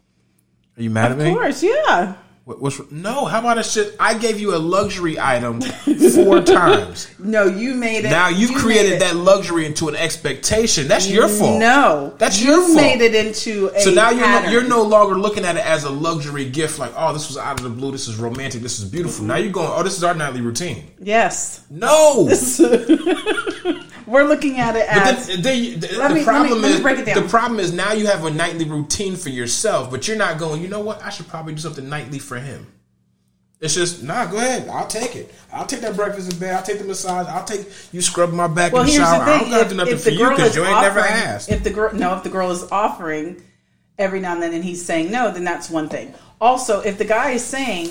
Are you mad at me? Of course, yeah. What, what's no? How about a shit? I gave you a luxury item four times. No, you made it. Now you've you created that luxury into an expectation. That's your fault. No, That's you your fault. made it into a So now you're no, you're no longer looking at it as a luxury gift, like oh, this was out of the blue, this is romantic, this is beautiful. Now you're going, oh, this is our nightly routine. yes. No, We're looking at it as then, then you- the, the me- problem me- is break it down. the problem is now you have a nightly routine for yourself, but you're not going. You know what? I should probably do something nightly for him. It's just nah. Go ahead. I'll take it. I'll take that breakfast in bed. I'll take the massage. I'll take you scrub my back well. in the shower. the I don't gotta do nothing for you because you ain't offering, never asked. if the girl no, if the girl is offering every now and then, and he's saying no, then that's one thing. Also, if the guy is saying,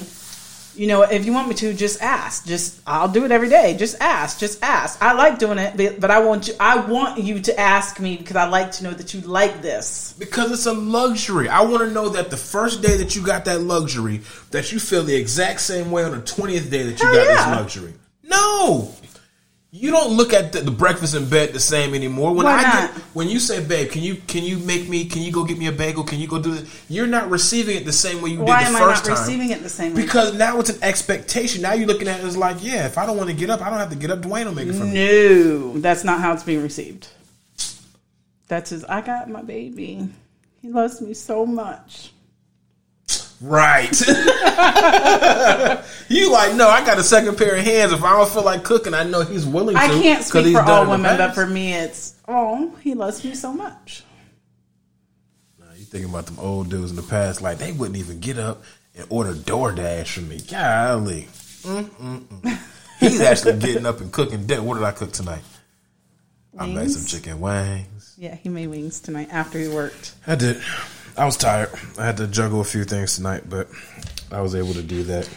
you know, if you want me to, just ask. Just I'll do it every day. Just ask. Just ask. I like doing it, but, but I want you. I want you to ask me because I like to know that you like this. Because it's a luxury. I want to know that the first day that you got that luxury, that you feel the exact same way on the twentieth day that you Hell got yeah. this luxury. No, you don't look at the, the breakfast in bed the same anymore. When Why I not? get, when you say, "Babe, can you can you make me? Can you go get me a bagel? Can you go do this?" You're not receiving it the same way you Why did am the I not first time. receiving it the same way? Because now it's an expectation. Now you're looking at it as like, yeah, if I don't want to get up, I don't have to get up. Duane will make it for me. No, that's not how it's being received. That's his. I got my baby. He loves me so much. Right. you like, no, I got a second pair of hands. If I don't feel like cooking, I know he's willing I to. can't 'cause speak he's for all women, but for me, it's oh, he loves me so much. Nah, you thinking about them old dudes in the past, like they wouldn't even get up and order DoorDash for me. Golly. Mm-mm-mm. He's actually getting up and cooking dinner. What did I cook tonight? I made some chicken wings. Yeah, he made wings tonight after he worked. I did. I was tired. I had to juggle a few things tonight, but I was able to do that.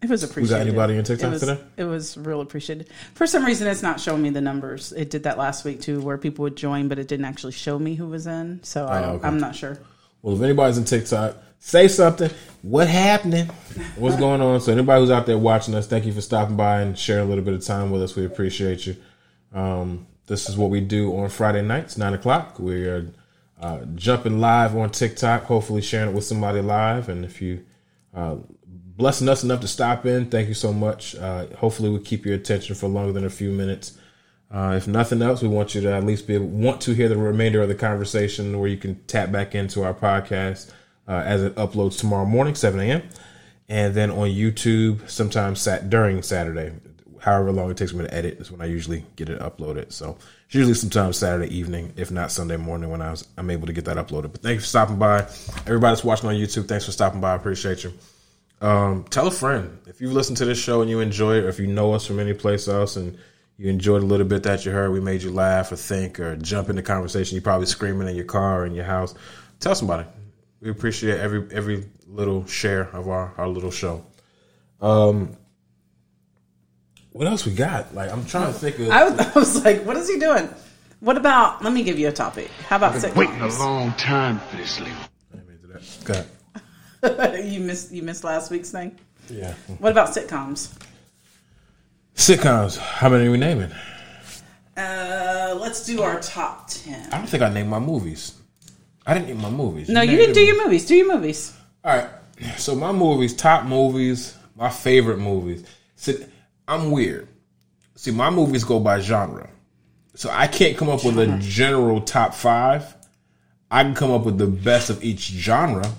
It was appreciated. Was anybody in TikTok it was, today? It was real appreciated. For some reason, it's not showing me the numbers. It did that last week too, where people would join, but it didn't actually show me who was in. So I Oh, don't, okay. I'm not sure. Well, if anybody's in TikTok, say something. What happening? What's going on? So, anybody who's out there watching us, thank you for stopping by and sharing a little bit of time with us. We appreciate you. Um, this is what we do on Friday nights, nine o'clock. We are uh, jumping live on TikTok. Hopefully, sharing it with somebody live. And if you uh, blessing us enough to stop in, thank you so much. Uh, hopefully, we keep your attention for longer than a few minutes. Uh, if nothing else, we want you to at least be able, want to hear the remainder of the conversation where you can tap back into our podcast uh, as it uploads tomorrow morning, 7 a.m. And then on YouTube, sometimes sat during Saturday however long it takes me to edit is when I usually get it uploaded. So it's usually sometime Saturday evening, if not Sunday morning, when I was I'm able to get that uploaded. But thank you for stopping by. Everybody that's watching on YouTube, thanks for stopping by. I appreciate you. Um, tell a friend if you've listened to this show and you enjoy it, or if you know us from any place else and you enjoyed a little bit that you heard, we made you laugh or think or jump into conversation. You're probably screaming in your car or in your house. Tell somebody. We appreciate every every little share of our, our little show. Um, what else we got? Like I'm trying to think of. I was, I was like, what is he doing? What about? Let me give you a topic. How about Waiting a long time for this, Leo. Let me do that. Go ahead. you missed you missed last week's thing. Yeah. What about sitcoms? Sitcoms. How many are we naming? Uh, let's do our top ten. I don't think I named my movies. I didn't name my movies. No, you named didn't do them. your movies. Do your movies. All right. So my movies, top movies, my favorite movies. See, I'm weird. See, my movies go by genre. So I can't come up with a general top five. I can come up with the best of each genre.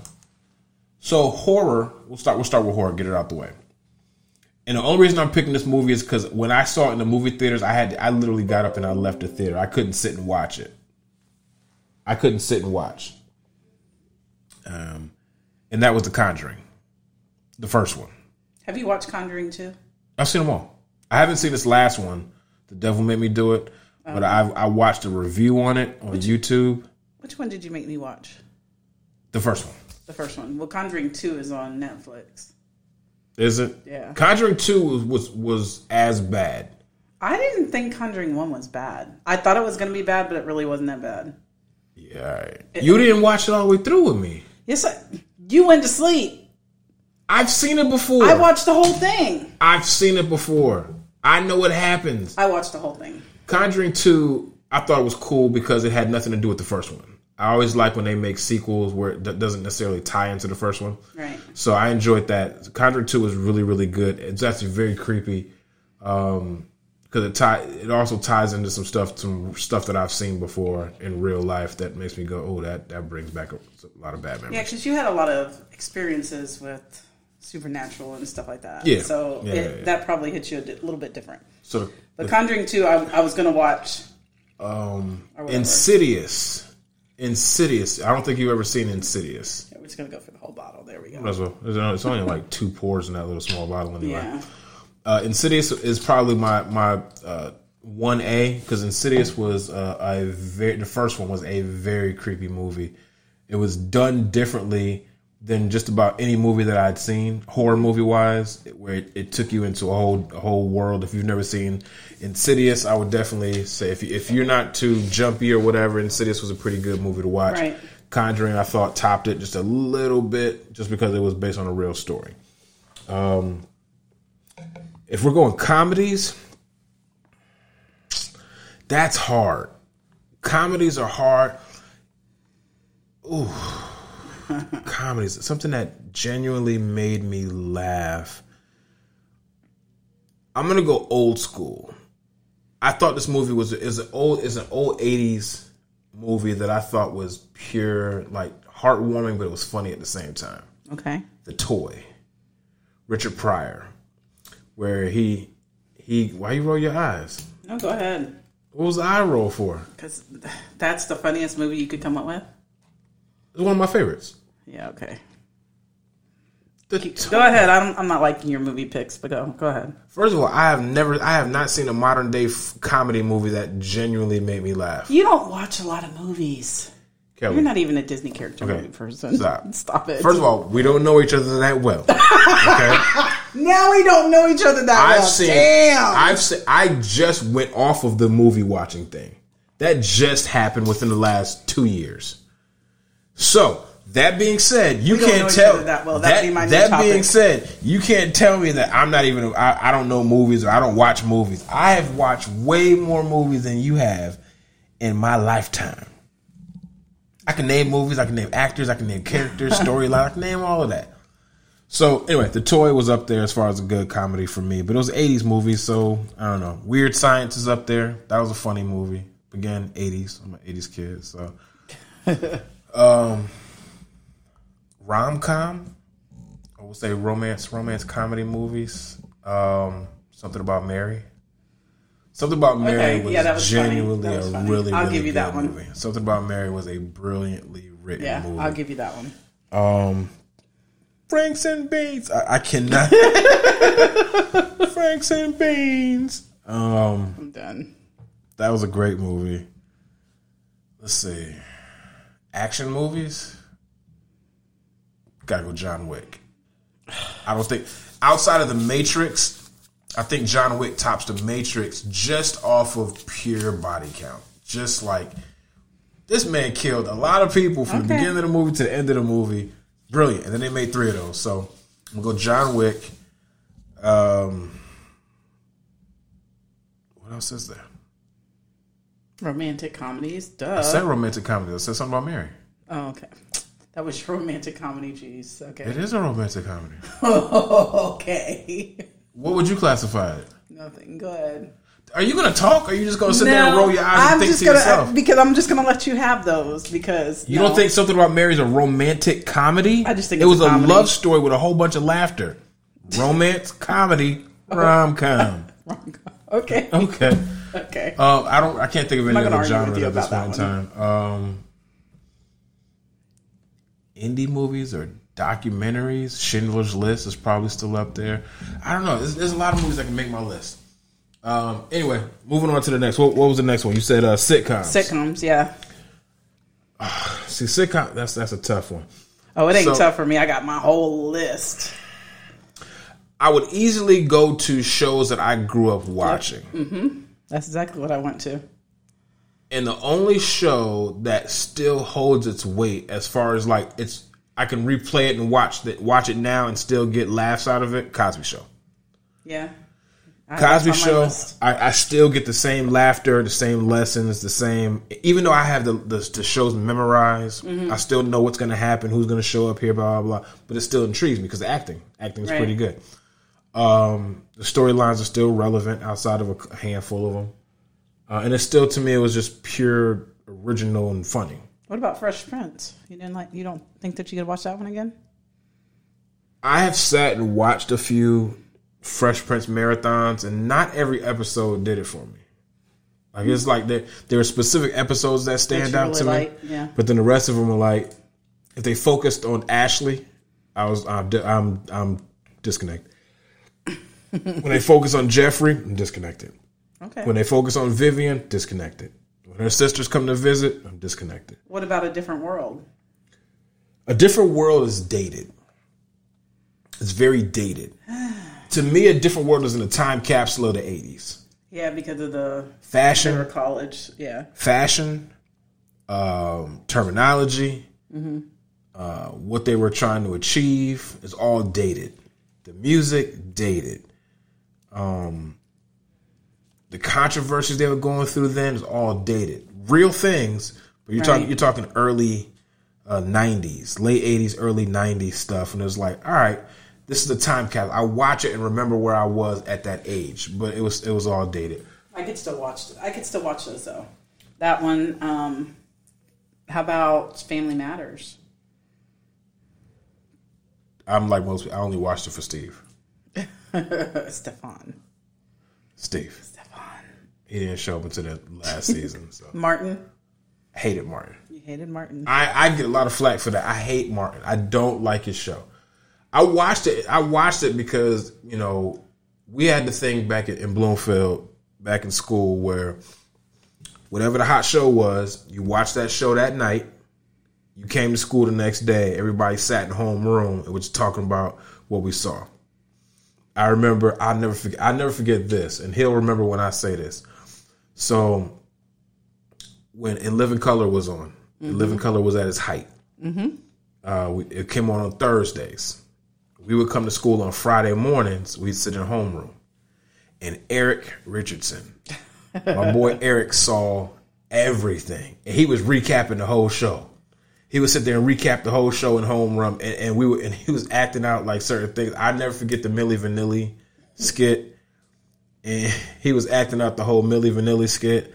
So horror, we'll start. We'll start with horror. Get it out the way. And the only reason I'm picking this movie is because when I saw it in the movie theaters, I had I literally got up and I left the theater. I couldn't sit and watch it. I couldn't sit and watch. Um, and that was The Conjuring, the first one. Have you watched Conjuring two? I've seen them all. I haven't seen this last one. The Devil Made Me Do It, but I I watched a review on it on YouTube. Which one did you make me watch? The first one. The first one. Well, Conjuring two is on Netflix. Is it? Yeah. Conjuring Two was was, was as bad. I didn't think Conjuring one was bad. I thought it was going to be bad, but it really wasn't that bad. Yeah. right. You didn't watch it all the way through with me. Yes, I, you went to sleep. I've seen it before. I watched the whole thing. I've seen it before. I know what happens. I watched the whole thing. Conjuring 2, I thought it was cool because it had nothing to do with the first one. I always like when they make sequels where it doesn't necessarily tie into the first one. Right. So I enjoyed that. Conjuring 2 is really, really good. It's actually very creepy. Um, because it tie, it also ties into some stuff, some stuff that I've seen before in real life that makes me go, oh, that that brings back a, a lot of bad memories. Yeah, because you had a lot of experiences with supernatural and stuff like that. Yeah. So Yeah, it, yeah, yeah. that probably hits you a di- little bit different. So the, But Conjuring two, I, I was going to watch. um, Insidious, Insidious. I don't think you've ever seen Insidious. Yeah, we're just going to go for the whole bottle. There we go. As well. It's only like two pours in that little small bottle anyway. Yeah. Uh, Insidious is probably my my one A because Insidious was uh, a very the first one was a very creepy movie. It was done differently than just about any movie that I'd seen horror movie wise, where it, it took you into a whole a whole world. If you've never seen Insidious, I would definitely say if you, if you're not too jumpy or whatever, Insidious was a pretty good movie to watch. Right. Conjuring, I thought topped it just a little bit, just because it was based on a real story. Um, if we're going comedies, that's hard. Comedies are hard. Ooh, comedies. Something that genuinely made me laugh. I'm gonna go old school. I thought this movie was is an old is an old '80s movie that I thought was pure like heartwarming, but it was funny at the same time. Okay. The Toy, Richard Pryor, where he he why you roll your eyes? No, go ahead. What was the eye roll for? Because that's the funniest movie you could come up with. It's one of my favorites. Yeah, okay. Go ahead. I'm, I'm not liking your movie picks, but go. Go ahead. First of all, I have never, I have not seen a modern day f- comedy movie that genuinely made me laugh. You don't watch a lot of movies. Kelly, You're not even a Disney character Okay. movie person. Stop. Stop it. First of all, we don't know each other that well. Okay, now we don't know each other that I've well. seen, Damn. I've seen, I just went off of the movie watching thing. That just happened within the last two years. So that being said, you can't tell that well. That'd be that being said, you can't tell me that I'm not even. I, I don't know movies or I don't watch movies. I have watched way more movies than you have in my lifetime. I can name movies. I can name actors. I can name characters, storyline. I can name all of that. So anyway, the toy was up there as far as a good comedy for me, but it was '80s movie, so I don't know. Weird Science is up there. That was a funny movie. Again, '80s. I'm an '80s kid, so. um, rom com. I would say romance, romance comedy movies. Um, Something about Mary. Something about Mary Okay, was, yeah, was genuinely a funny. really, I'll really give you good that one. movie. Something about Mary was a brilliantly written Yeah, movie. I'll give you that one. Um, Franks and Beans. I, I cannot. Franks and Beans. Um, I'm done. that was a great movie. Let's see. Action movies. Gotta go John Wick. I don't think outside of the Matrix, I think John Wick tops the Matrix just off of pure body count. Just like this man killed a lot of people from the beginning of the movie to the end of the movie. Brilliant. And then they made three of those. So I'm gonna go John Wick. Um what else is there? Romantic comedies. duh. I said romantic comedy. I said something about Mary. Oh, okay. That was your romantic comedy, jeez. Okay. It is a romantic comedy. okay. What would you classify it? Nothing good. Are you going to talk? Or are you just going to sit there and roll your eyes I'm and think just to gonna yourself? because I'm just gonna let you have those because You no. don't think something about Mary is a romantic comedy? I just think it it's was a a, love story with a whole bunch of laughter. Romance, comedy, rom com. Okay. Okay. Okay. Um, I don't. I can't think of any other genres at this point in time. Um, indie movies or documentaries. Schindler's List is probably still up there. I don't know. There's, there's a lot of movies that can make my list. Um, anyway, moving on to the next. What, what was the next one? You said uh, sitcoms. Sitcoms, yeah. See, sitcom. That's that's a tough one. Oh, it ain't So- tough for me. I got my whole list. I would easily go to shows that I grew up watching. That's exactly what I went to. And the only show that still holds its weight as far as like it's I can replay it and watch that watch it now and still get laughs out of it. Cosby Show. Yeah. I- Cosby that's on my Show. I, I still get the same laughter, the same lessons, the same. Even though I have the the, the shows memorized, Mm-hmm. I still know what's going to happen, who's going to show up here, blah blah blah. But it still intrigues me because the acting, acting is Right. pretty good. Um, the storylines are still relevant outside of a handful of them, uh, and it still to me it was just pure original and funny. What about Fresh Prince? You didn't like? You don't think that you could watch that one again? I have sat and watched a few Fresh Prince marathons, and not every episode did it for me. Like it's like there there are specific episodes that stand out really to me, yeah. but then the rest of them are like if they focused on Ashley, I was I'm I'm, I'm disconnected. when they focus on Jeffrey, I'm disconnected. Okay. When they focus on Vivian, disconnected. When her sisters come to visit, I'm disconnected. what about a different world? A different world is dated. It's very dated. to me, a different world is in a time capsule of the '80s. Yeah, because of the Fashion, college. Yeah. fashion, um, terminology, uh, what they were trying to achieve is all dated. The music dated. Um, the controversies they were going through then is all dated. Real things, but you're talking you're talking early uh, '90s, late '80s, early '90s stuff, and it was like, all right, this is the time capsule. I watch it and remember where I was at that age, but it was it was all dated. I could still watch. I could still watch those though. That one. Um, how about Family Matters? I'm like most. I only watched it for Steve. Stefan. Steve. He didn't show up until the last season, so Martin. hated Martin. You hated Martin. I, I get a lot of flack for that. I hate Martin. I don't like his show. I watched it. I watched it because you know we had the thing back in, in Bloomfield, back in school, where whatever the hot show was, you watched that show that night. You came to school the next day. Everybody sat in homeroom and was talking about what we saw. I remember. I never forget. I never forget this, and he'll remember when I say this. So when In Living Color was on, In Living Color was at its height. Uh, we, it came on on Thursdays. We would come to school on Friday mornings. We'd sit in homeroom, and Eric Richardson, my boy Eric, saw everything, and he was recapping the whole show. He would sit there and recap the whole show in homeroom, and, and we were, and he was acting out like certain things. I never forget the Milli Vanilli skit and he was acting out the whole Milli Vanilli skit,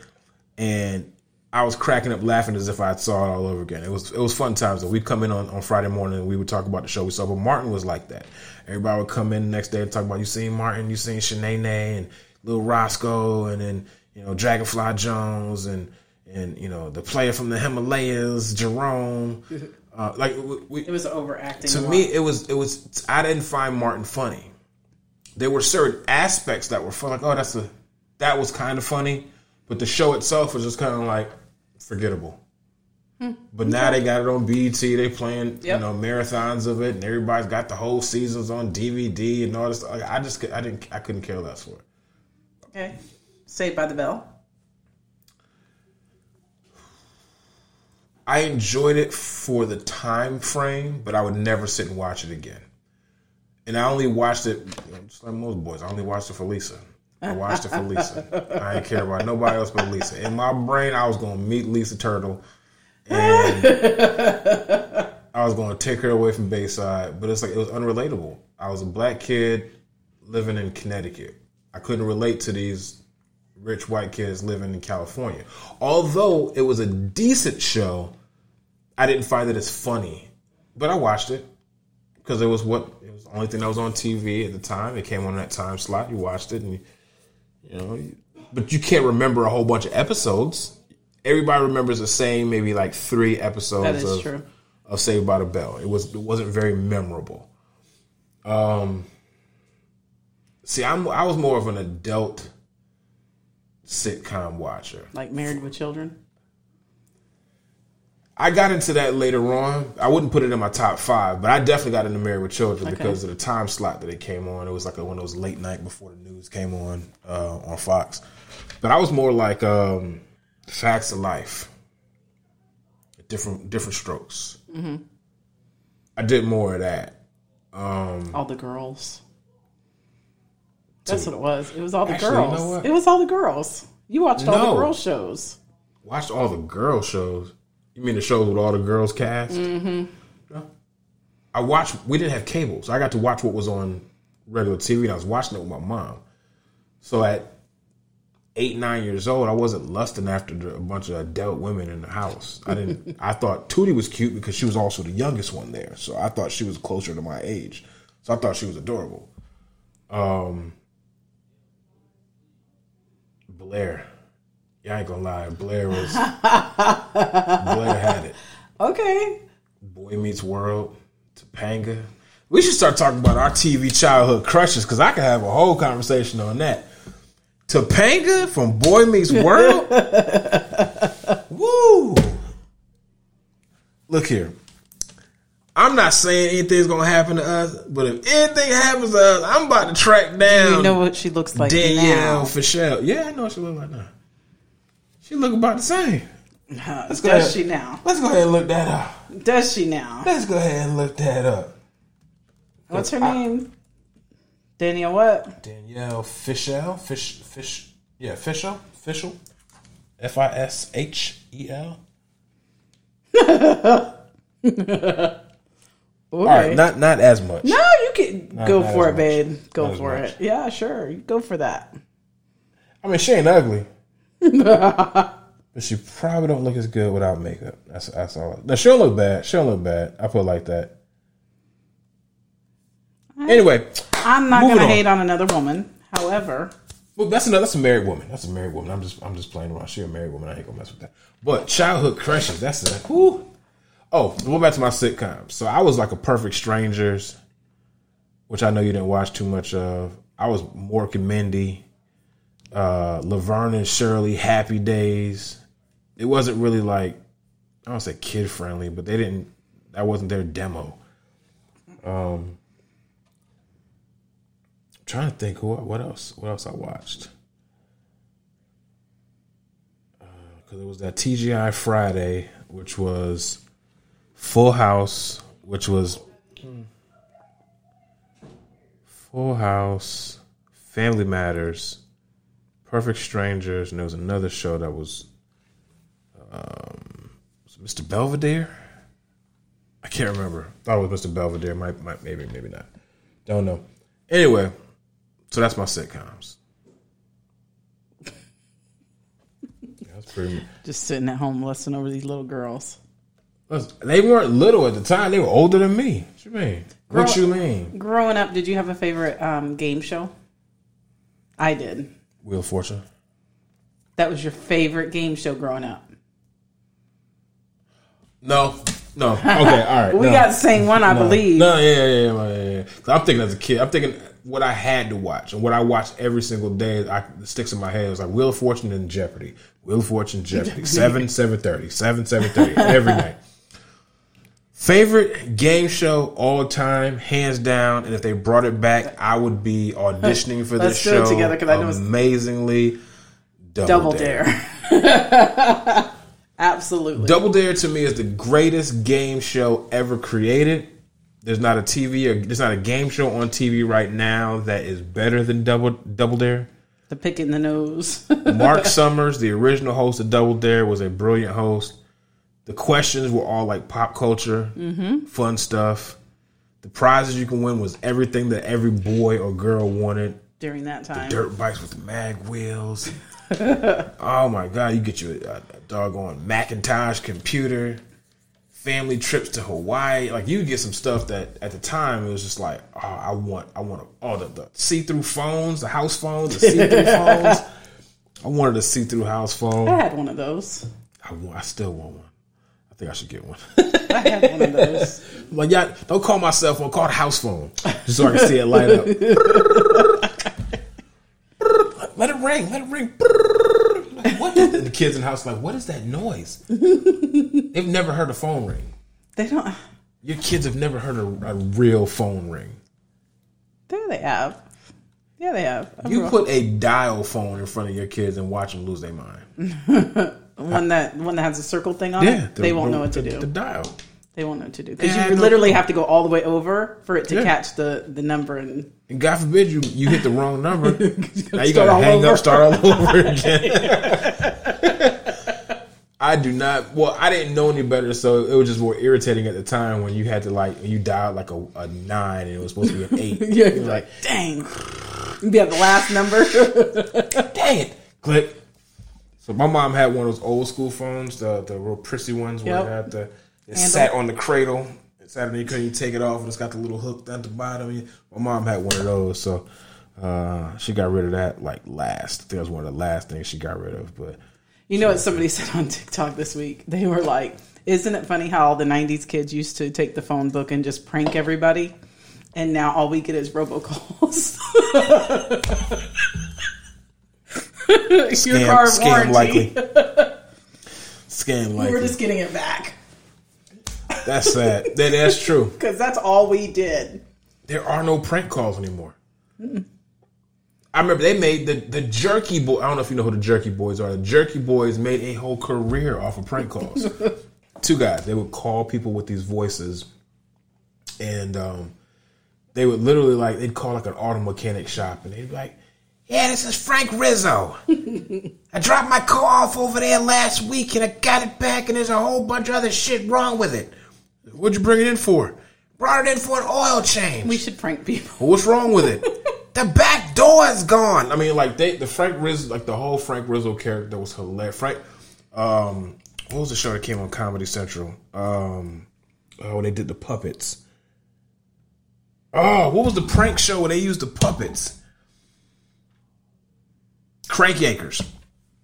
and I was cracking up laughing as if I saw it all over again. It was it was fun times. Though. We'd come in on, on Friday morning and we would talk about the show we saw. But Martin was like that. Everybody would come in the next day and talk about you seen Martin, you seen Shanae and Little Roscoe, and then you know Dragonfly Jones and and you know the player from the Himalayas, Jerome. Uh, like we, It was overacting. to me, it was it was. I didn't find Martin funny. There were certain aspects that were fun, like oh, that's a that was kind of funny, but the show itself was just kind of like forgettable. Hmm. But now they got it on BET. They playing Yep. you know marathons of it, and everybody's got the whole seasons on DVD and all this. Like, I just I didn't I couldn't care less for it. okay. Saved by the Bell. I enjoyed it for the time frame, but I would never sit and watch it again. And I only watched it, just like most boys. I only watched it for Lisa. I watched it for Lisa. I didn't care about nobody else but Lisa. In my brain, I was going to meet Lisa Turtle, and I was going to take her away from Bayside. But it's like it was unrelatable. I was a black kid living in Connecticut. I couldn't relate to these rich white kids living in California. Although it was a decent show, I didn't find it as funny. But I watched it because it was what it was the only thing that was on TV at the time. It came on that time slot. You watched it, and you, you know, you, but you can't remember a whole bunch of episodes. Everybody remembers the same, maybe like three episodes That is of, true. of Saved by the Bell. It was it wasn't very memorable. Um, see, I'm I was more of an adult sitcom watcher. Like Married with Children. I got into that later on. I wouldn't put it in my top five, but I definitely got into Married with Children Okay. because of the time slot that it came on. It was like a, one of those late night before the news came on uh, on Fox. But I was more like um, Facts of Life, different different strokes. Mm-hmm. I did more of that. Um, All the girls. That's what it was. It was all the Actually, you girls. know what? It was all the girls. You watched all No. the girl shows. watched all the girl shows. You mean the shows with all the girls cast? Mm-hmm. No. I watched. We didn't have cable, so I got to watch what was on regular TV, and I was watching it with my mom. So at eight, nine years old, I wasn't lusting after the, a bunch of adult women in the house. I didn't. I thought Tootie was cute because she was also the youngest one there, so I thought she was closer to my age. So I thought she was adorable. Um, Blair. Yeah, I ain't gonna lie. Blair was Blair had it. Okay. Boy Meets World, Topanga. We should start talking about our TV childhood crushes because I could have a whole conversation on that. Topanga from Boy Meets World. Woo! Look here. I'm not saying anything's gonna happen to us, but if anything happens to us, I'm about to track down You know what she looks like Danielle now. Fishel. Yeah, I know what she look like now. She look about the same. Uh, go does ahead. she now? Let's go ahead and look that up. Does she now? Let's go ahead and look that up. What's her name? Danielle what? Danielle Fishel. Fish, fish, yeah, Fishel. Fishel. F I S H E L. All right, not not as much. no, you can go not for it, babe. Go Not for it. Yeah, sure. Go for that. I mean, she ain't ugly, but she probably don't look as good without makeup. That's that's all. Now she don't look bad. She don't look bad. I put it like that. Anyway, I'm not gonna on. hate on another woman. However, well, that's another. That's a married woman. That's a married woman. I'm just I'm just playing around. She a married woman. I ain't gonna mess with that. But childhood crushes. That's a whoo. Oh, going back to my sitcoms. So I was like a Perfect Strangers, which I know you didn't watch too much of. I was Mork and Mindy, uh, Laverne and Shirley, Happy Days. It wasn't really like I don't say kid friendly, but they didn't. That wasn't their demo. Um, I'm trying to think who what else what else I watched. Because it was that TGI Friday, which was Full House, which was Full House, Family Matters, Perfect Strangers, and there was another show that was, um, was Mr. Belvedere. I can't remember. Thought it was Mr. Belvedere. Might, might, maybe, maybe not. Don't know. Anyway, so that's my sitcoms. Yeah, that's Pretty much. Just sitting at home listening over these little girls. They weren't little at the time. They were older than me. What you mean? what you mean? Growing up, did you have a favorite um, game show? I did. Wheel of Fortune. That was your favorite game show growing up. No, no. Okay, all right. We no. got the same one, I No. believe. No, yeah, yeah, yeah, yeah, yeah, I'm thinking as a kid. I'm thinking what I had to watch and what I watched every single day. I sticks in my head. It was like Wheel of Fortune and Jeopardy. Wheel of Fortune, Jeopardy. seven, seven thirty. Seven, seven thirty every night. Favorite game show all time, hands down. And if they brought it back, I would be auditioning for this show. Let's this do it show. together, 'cause I know it's- amazingly. Double, Double Dare. Dare. Absolutely. Double Dare to me is the greatest game show ever created. There's not a TV or there's not a game show on TV right now that is better than Double Double Dare. the pick in the nose. Mark Summers, the original host of Double Dare, was a brilliant host. The questions were all like pop culture, fun stuff. The prizes you can win was everything that every boy or girl wanted. During that time. Dirt bikes with mag wheels. oh my god, you get you a, uh, a doggone Macintosh computer. Family trips to Hawaii, like you get some stuff that at the time it was just like, oh, I want, I want all the, the see through phones, the house phones, the see through phones. I wanted a see through house phone. I had one of those. I, want, I still want one. I think I should get one. I have one of those. like, yeah, don't call my cell phone, call it house phone, just so I can see it light up. let it ring, let it ring. Like, what? The kids in the house like, what is that noise? They've never heard a phone ring. They don't. Your kids have never heard a, a real phone ring. There they have. Yeah, they have. A You put a dial phone in front of your kids and watch them lose their mind. One that one that has a circle thing on Yeah, it. They won't know what to the, do. The dial. They won't know what to do because you no- literally have to go all the way over for it to Yeah. catch the the number and And God forbid you you hit the wrong number. now you gotta hang over. up, start all over again. I do not. Well, I didn't know any better, so it was just more irritating at the time when you had to like you dialed like a, a nine and it was supposed to be an eight. yeah, you're like, dang, you be at the last number. dang it, click. So my mom had one of those old school phones, the the real prissy ones where Yep. it had the it Handle. sat on the cradle. It sat on you couldn't take it off, and it's got the little hook at the bottom. My mom had one of those, so uh, she got rid of that like last. I think that was one of the last things she got rid of. But You know what somebody said on TikTok this week? They were like, "Isn't it funny how all the '90s kids used to take the phone book and just prank everybody, and now all we get is robocalls." Your car scam warranty. likely. scam We're just getting it back That's sad. That, that's true. because that's all we did. There are no prank calls anymore. I remember they made the the Jerky Boy. I don't know if you know who the Jerky Boys are. The Jerky Boys made a whole career off of prank calls. Two guys. They would call people with these voices, and um, they would literally like they'd call like an auto mechanic shop, and they'd be like, "Yeah, this is Frank Rizzo. I dropped my car off over there last week, and I got it back, and there's a whole bunch of other shit wrong with it. What'd you bring it in for? Brought it in for an oil change. We should prank people. What's wrong with it? the back door is gone. I mean, like they, the Frank Rizzo, like the whole Frank Rizzo character was hilarious. Frank, um, what was the show that came on Comedy Central? Um, oh, when they did the puppets. Oh, what was the prank show where they used the puppets? Crank Yankers.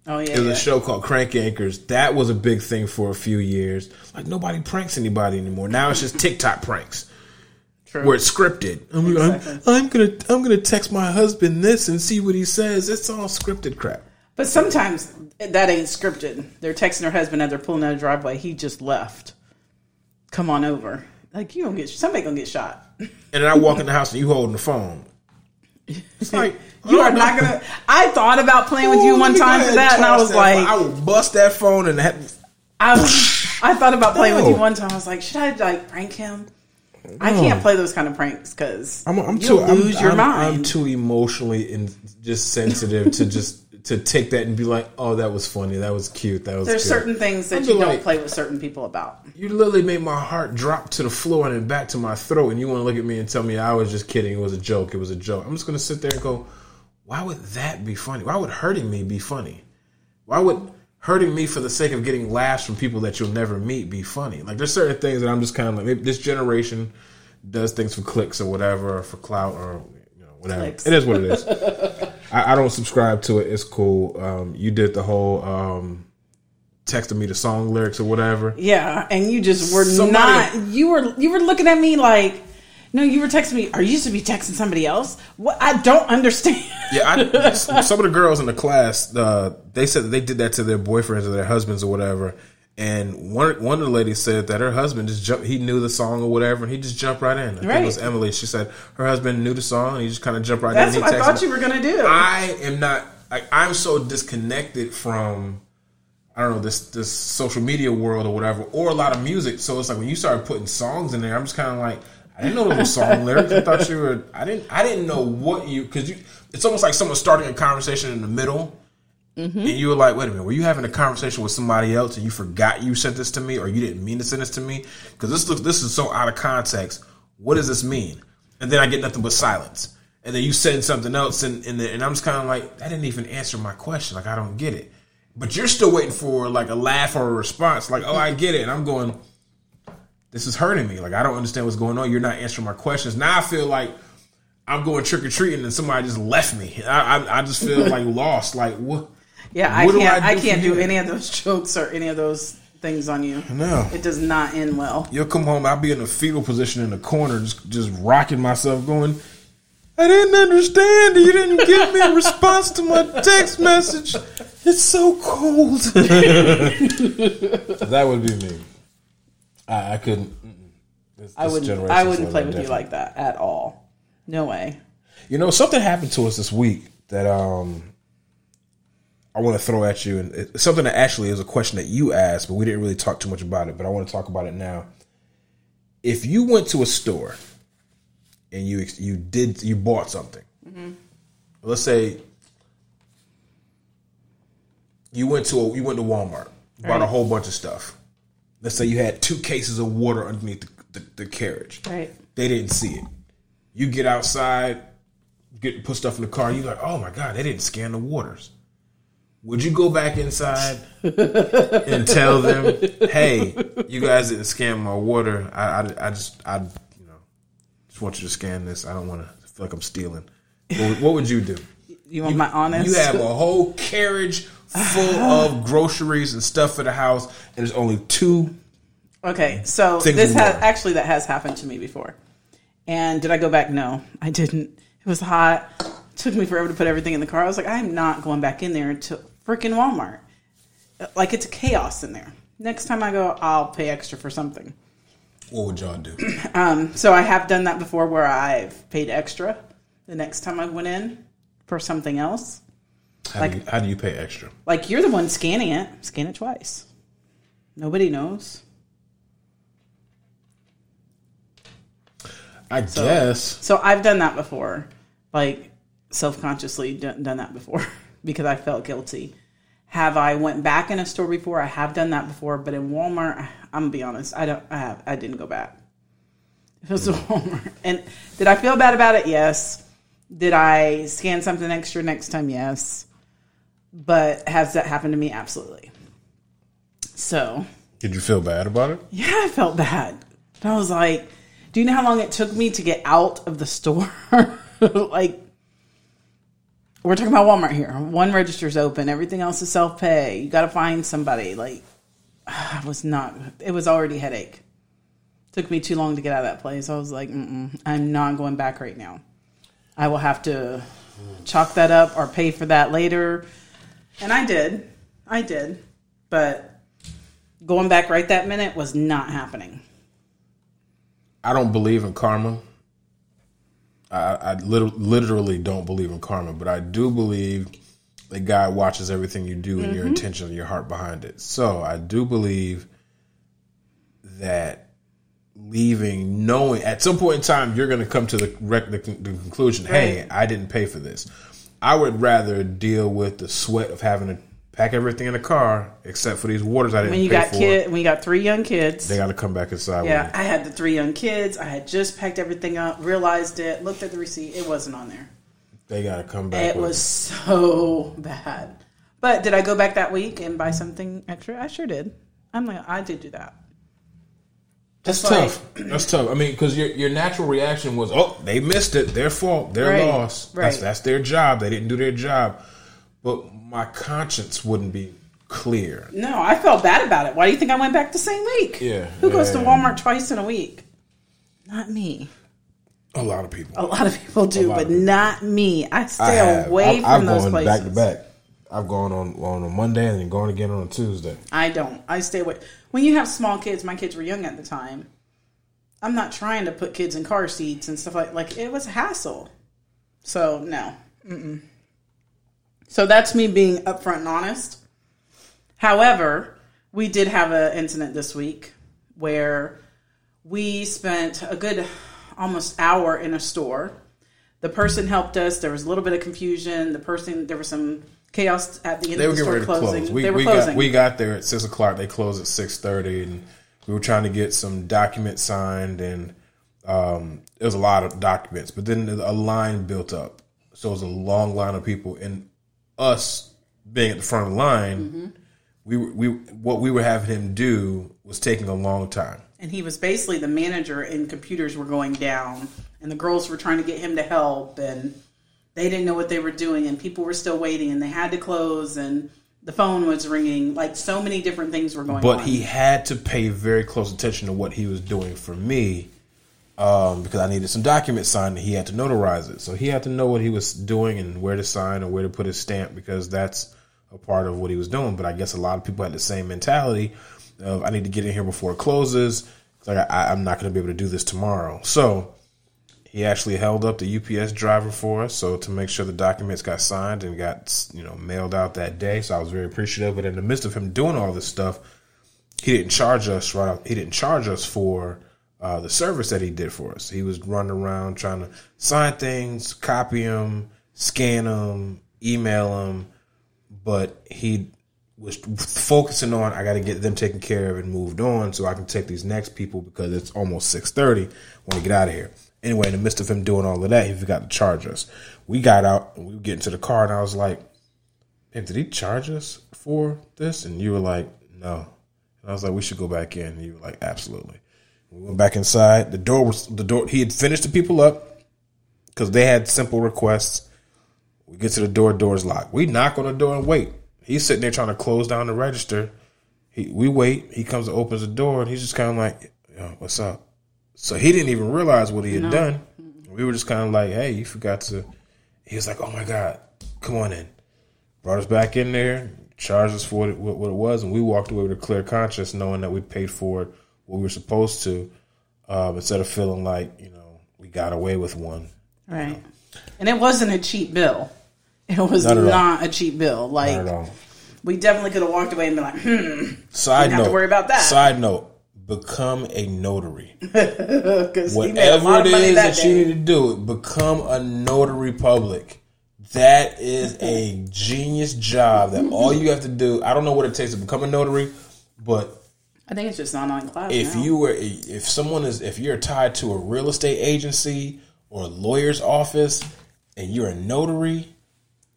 Oh yeah, It was yeah. a show called Crank Yankers. That was a big thing for a few years. Like nobody pranks anybody anymore. Now it's just TikTok pranks True. where it's scripted. I'm, I'm- I'm gonna I'm gonna text my husband this and see what he says. It's all scripted crap. But sometimes that ain't scripted. They're texting their husband as they're pulling out a driveway. He just left. Come on over. Like you gonna get somebody gonna get shot. And then I walk in the house and you holding the phone. It's like You I are don't gonna. I thought about playing with you Ooh, one let me go time for that, and I was that like. I will bust that phone and I, was, I thought about playing with you one time. I was like, should I like prank him? I can't play those kind of pranks because I'm, I'm too lose I'm, your I'm, mind. I'm too emotionally and just sensitive to just to take that and be like, oh, that was funny, that was cute, that was. There's cute. certain things that you be don't play with certain people about. You literally made my heart drop to the floor and then back to my throat, and you want to look at me and tell me I was just kidding. It was a joke. It was a joke. I'm just gonna sit there and go, why would that be funny? Why would hurting me be funny? Why would hurting me for the sake of getting laughs from people that you'll never meet be funny. Like there's certain things that I'm just kind of like maybe this generation does things for clicks or whatever, or for clout or you know whatever. Clicks. It is what it is. I, I don't subscribe to it. It's cool. Um, you did the whole um, texting me the song lyrics or whatever. Yeah, and you just were Somebody- not. You were you were looking at me like, no, you were texting me. Are you used to be texting somebody else? What? I don't understand. Yeah, I, some of the girls in the class, uh, they said that they did that to their boyfriends or their husbands or whatever. And one one of the ladies said that her husband just jumped. He knew the song or whatever, and he just jumped right in. I think Right. it was Emily. She said her husband knew the song, and he just kind of jumped right That's in. That's what I thought me. you were gonna do. I am not. Like, I'm so disconnected from. I don't know this this social media world or whatever, or a lot of music. So it's like when you started putting songs in there, I'm just kind of like, I didn't know there was song lyrics. I thought you were. I didn't. I didn't know what you because you. It's almost like someone starting a conversation in the middle, Mm-hmm. and you were like, wait a minute, were you having a conversation with somebody else and you forgot you sent this to me, or you didn't mean to send this to me? Because this looks this is so out of context. What does this mean? And then I get nothing but silence. And then you send something else, and and, then, and I'm just kind of like, that didn't even answer my question. Like I don't get it. But you're still waiting for like a laugh or a response. Like, oh, I get it. And I'm going, this is hurting me. Like I don't understand what's going on. You're not answering my questions. Now I feel like I'm going trick or treating, and somebody just left me. I I, I just feel like lost. Like what? Yeah, I what do can't. I I, do can't do any of those jokes or any of those things on you. No. It does not end well. You'll come home. I'll be in a fetal position in the corner, just just rocking myself, going. I didn't understand. You didn't give me a response to my text message. It's so cold. that would be me. I, I couldn't. This- I wouldn't. I wouldn't play little with you like that at all. No way. You know, something happened to us this week that um I want to throw at you, and it's something that actually is a question that you asked, but we didn't really talk too much about it. But I want to talk about it now. If you went to a store and you you did you bought something, mm-hmm. let's say you went to a, you went to Walmart, bought a whole bunch of stuff. Let's say you had two cases of water underneath the, the, the carriage. Right. They didn't see it. You get outside, get put stuff in the car. You like, oh my god, they didn't scan the waters. Would you go back inside and tell them, hey, you guys didn't scan my water. I, I, I just, I, you know, just want you to scan this. I don't want to feel like I'm stealing. What, would- what would you do? You want my honest? You have a whole carriage full of groceries and stuff for the house, and there's only two. Okay, so this has actually that has happened to me before. And did I go back? No, I didn't. It was hot. It took me forever to put everything in the car. I was like, I'm not going back in there to freaking Walmart. Like it's chaos in there. Next time I go, I'll pay extra for something. What would y'all do? Um, so I have done that before where I've paid extra the next time I went in for something else. How, do, you, how do you pay extra? Like you're the one scanning it. Scan it twice. Nobody knows. I guess. So I've done that before, like self consciously done, done that before because I felt guilty. Have I went back in a store before? I have done that before, but in Walmart, I'm gonna be honest, I don't. I have. I didn't go back. It was a mm. Walmart, and did I feel bad about it? Yes. Did I scan something extra next time? Yes. But has that happened to me? Absolutely. So Did you feel bad about it? yeah, I felt bad. I was like, do you know how long it took me to get out of the store? like, we're talking about Walmart here. One register's open, everything else is self pay. You got to find somebody. Like, I was not, it was already headache. Took me too long to get out of that place. I was like, I'm not going back right now. I will have to chalk that up or pay for that later. And I did. I did. But going back right that minute was not happening. I don't believe in karma. I, I lit- literally don't believe in karma, but I do believe that God watches everything you do and your mm-hmm. intention and your heart behind it. So I do believe that leaving, knowing at some point in time you're going to come to the, rec- the, the conclusion, hey, I didn't pay for this. I would rather deal with the sweat of having to pack everything in the car, except for these waters I didn't When you got for. kid, when you got three young kids. They got to come back inside. yeah, I had the three young kids. I had just packed everything up, realized it, looked at the receipt. It wasn't on there. They got to come back. It was so bad. But did I go back that week and buy something extra? I sure did. I'm like, I did do that. That's like- tough. That's tough. I mean, because your your natural reaction was, "Oh, they missed it. Their fault. Their Right, loss. That's that's their job. They didn't do their job." But my conscience wouldn't be clear. No, I felt bad about it. Why do you think I went back the same week? Yeah, Who goes to. Walmart twice in a week? Not me. A lot of people. A lot of people do, but people. not me. I I stay have. away I've, from I've those gone places. back to back. I've gone on on a Monday and then gone again on a Tuesday. I don't. I stay away. When you have small kids, my kids were young at the time. I'm not trying to put kids in car seats and stuff like like it was a hassle. So no. Mm-mm. So that's me being upfront and honest. However, we did have an incident this week where we spent a good almost hour in a store. The person helped us. There was a little bit of confusion. The person there was some chaos at the end They of the store closing. close. We, they were we closing. got we got there at six o'clock. They closed at six thirty, and we were trying to get some documents signed, and um, it was a lot of documents. But then a line built up, so it was a long line of people, and us being at the front of the line, Mm-hmm. we we what we were having him do was taking a long time. and he was basically the manager and computers were going down and the girls were trying to get him to help and they didn't know what they were doing and people were still waiting and they had to close and the phone was ringing like so many different things were going But on he had to pay very close attention to what he was doing for me um, because I needed some documents signed and he had to notarize it. So he had to know what he was doing and where to sign and where to put his stamp because that's a part of what he was doing. But I guess a lot of people had the same mentality of I need to get in here before it closes. Like I, I'm not going to be able to do this tomorrow. So he actually held up the UPS driver for us, so to make sure the documents got signed and got you know mailed out that day. So I was very appreciative. But in the midst of him doing all this stuff, he didn't charge us right. He didn't charge us for uh, the service that he did for us. He was running around trying to sign things, copy them, scan them, email them, but he was focusing on I got to get them taken care of and moved on so I can take these next people because it's almost six thirty when we get out of here. Anyway, in the midst of him doing all of that, he forgot to charge us. We got out and we were getting to the car, and I was like, "Hey, did he charge us for this?" And you were like, "No." And I was like, "We should go back in." And you were like, "Absolutely." We went back inside. The door was the door. He had finished the people up because they had simple requests. We get to the door, door's locked. We knock on the door and wait. He's sitting there trying to close down the register. He, we wait. He comes and opens the door, and he's just kind of like, Yo, "What's up?" So he didn't even realize what he had done. We were just kind of like, "Hey, you forgot to." He was like, "Oh my god, come on in." Brought us back in there, charged us for what it, what what it was, and we walked away with a clear conscience, knowing that we paid for it what we were supposed to, uh, instead of feeling like you know we got away with one. right and it wasn't a cheap bill it was Not not, a cheap bill like Not at all. we definitely could have walked away and been like hmm Side note. to worry about that. Side note: become a notary. Whatever it is that, that you need to do, it, become a notary public. That is a genius job. That all you have to do. I don't know what it takes to become a notary, but i think it's just an online class if now. you were if someone is if you're tied to a real estate agency or a lawyer's office and you're a notary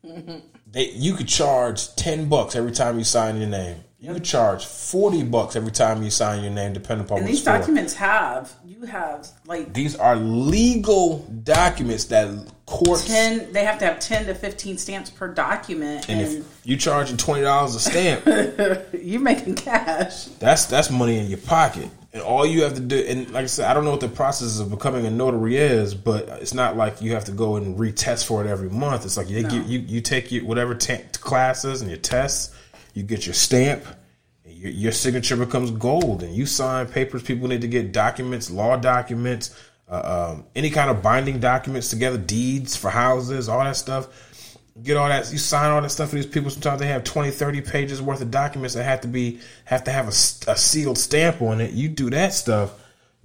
mm-hmm. they you could charge 10 bucks every time you sign your name you charge 40 bucks every time you sign your name depending upon and these store. documents have you have like these are legal documents that courts 10 they have to have 10 to 15 stamps per document and and, if you charging $20 a stamp you're making cash That's that's money in your pocket, and all you have to do. And like I said, I don't know what the process of becoming a notary is, but it's not like you have to go and retest for it every month. It's like you give, you, you take your whatever t- classes and your tests, you get your stamp, your, your signature becomes gold, and you sign papers. People need to get documents, law documents, uh, um, any kind of binding documents together, deeds for houses, all that stuff. Get all that you sign all that stuff for these people. Sometimes they have 20 30 pages worth of documents that have to be have to have a sealed stamp on it. You do that stuff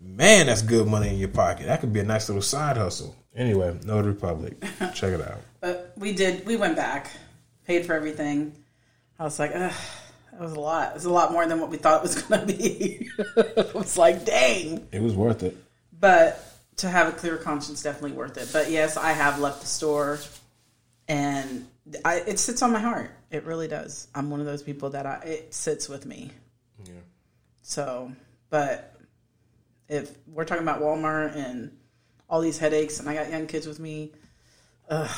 man that's good money in your pocket. That could be a nice little side hustle. Anyway notary public check it out. But we did we went back paid for everything i was like Ugh, that was a lot it was a lot more than what we thought it was going to be it was like dang it was worth it but to have a clear conscience definitely worth it but yes i have left the store and I, it sits on my heart It really does. I'm one of those people that I, it sits with me. Yeah. So, but if we're talking about Walmart and all these headaches, and I got young kids with me, ugh,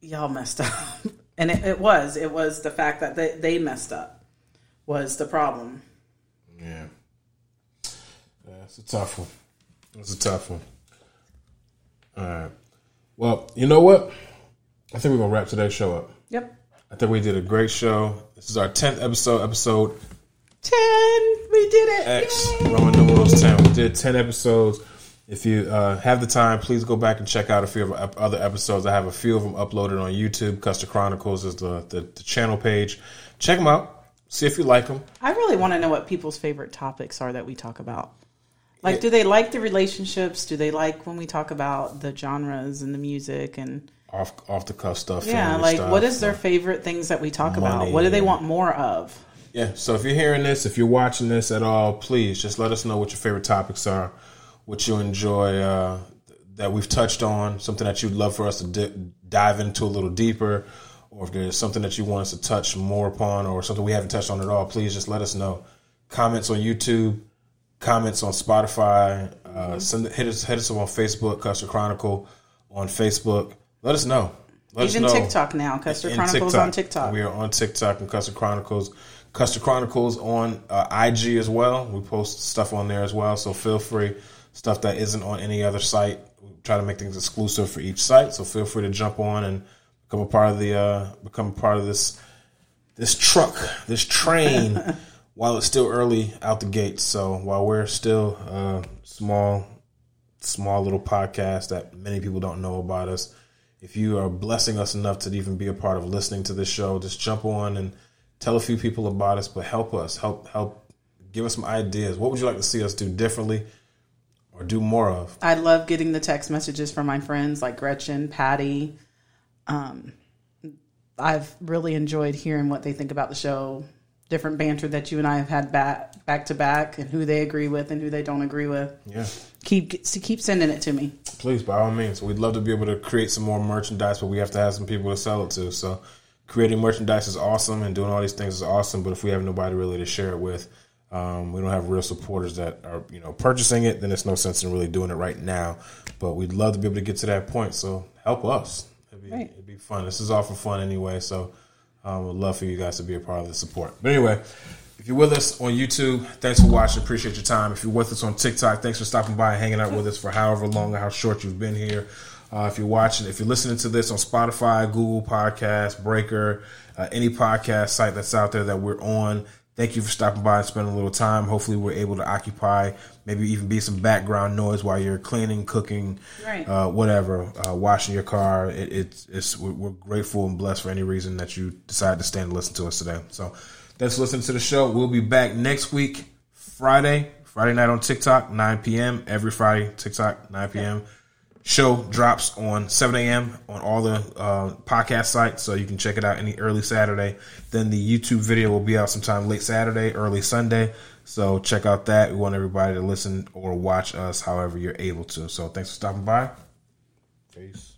y'all messed up. And it, it was, it was the fact that they, they messed up was the problem. Yeah. yeah. It's a tough one. It's a tough one. All right. Well, you know what? I think we're gonna wrap today's show up. Yep. I think we did a great show. This is our tenth episode. Episode 10. We did it. X Yay. Roman numerals ten. We did ten episodes. If you uh, have the time, please go back and check out a few of our other episodes. I have a few of them uploaded on YouTube. Custer Chronicles is the, the, the channel page. Check them out. See if you like them. I really want to know what people's favorite topics are that we talk about. Like, do they like the relationships? Do they like when we talk about the genres and the music and Off off the cuff stuff. yeah, like stuff. what is their favorite things that we talk about? What do they want more of? Yeah, so if you're hearing this, if you're watching this at all, please just let us know what your favorite topics are, what you enjoy uh, that we've touched on, something that you'd love for us to di- dive into a little deeper, or if there's something that you want us to touch more upon, or something we haven't touched on at all, please just let us know. Comments on YouTube, comments on Spotify, uh, send hit us hit us up on Facebook, Custer Chronicle on Facebook. Let us know. Let Even us know. TikTok now, Custer Chronicles on TikTok. We are on TikTok and Custer Chronicles. Custer Chronicles on uh, IG as well. We post stuff on there as well, so feel free. Stuff that isn't on any other site. We try to make things exclusive for each site, so feel free to jump on and become a part of the uh, become a part of this this truck, this train. while it's still early out the gate, so while we're still uh, small, small little podcast that many people don't know about us. If you are blessing us enough to even be a part of listening to this show, just jump on and tell a few people about us. But help us, help help, give us some ideas. What would you like to see us do differently or do more of? I love getting the text messages from my friends like Gretchen, Patty. Um, I've really enjoyed hearing what they think about the show, different banter that you and I have had back back to back, and who they agree with and who they don't agree with. Yeah, Keep keep sending it to me. please, by all means. We'd love to be able to create some more merchandise, but we have to have some people to sell it to. So, creating merchandise is awesome, and doing all these things is awesome. But if we have nobody really to share it with, um, we don't have real supporters that are you know purchasing it, then it's no sense in really doing it right now. But we'd love to be able to get to that point. So help us. It'd be, Right. it'd be fun. This is all for fun anyway. So um, would love for you guys to be a part of the support. But anyway, if you're with us on YouTube, thanks for watching. Appreciate your time. If you're with us on TikTok, thanks for stopping by and hanging out with us for however long or how short you've been here. Uh, if you're watching, if you're listening to this on Spotify, Google Podcast, Breaker, uh, any podcast site that's out there that we're on, thank you for stopping by and spending a little time. Hopefully, we're able to occupy, maybe even be some background noise while you're cleaning, cooking, Right. uh, whatever, uh, washing your car. It, it's it's we're, grateful and blessed for any reason that you decide to stand and listen to us today. So thanks for listening to the show. We'll be back next week, Friday, Friday night on TikTok, 9 p.m. Every Friday, TikTok, 9 p.m. Show drops on 7 a.m. on all the uh, podcast sites, so you can check it out any early Saturday. Then the YouTube video will be out sometime late Saturday, early Sunday. So check out that. We want everybody to listen or watch us however you're able to. So thanks for stopping by. Peace.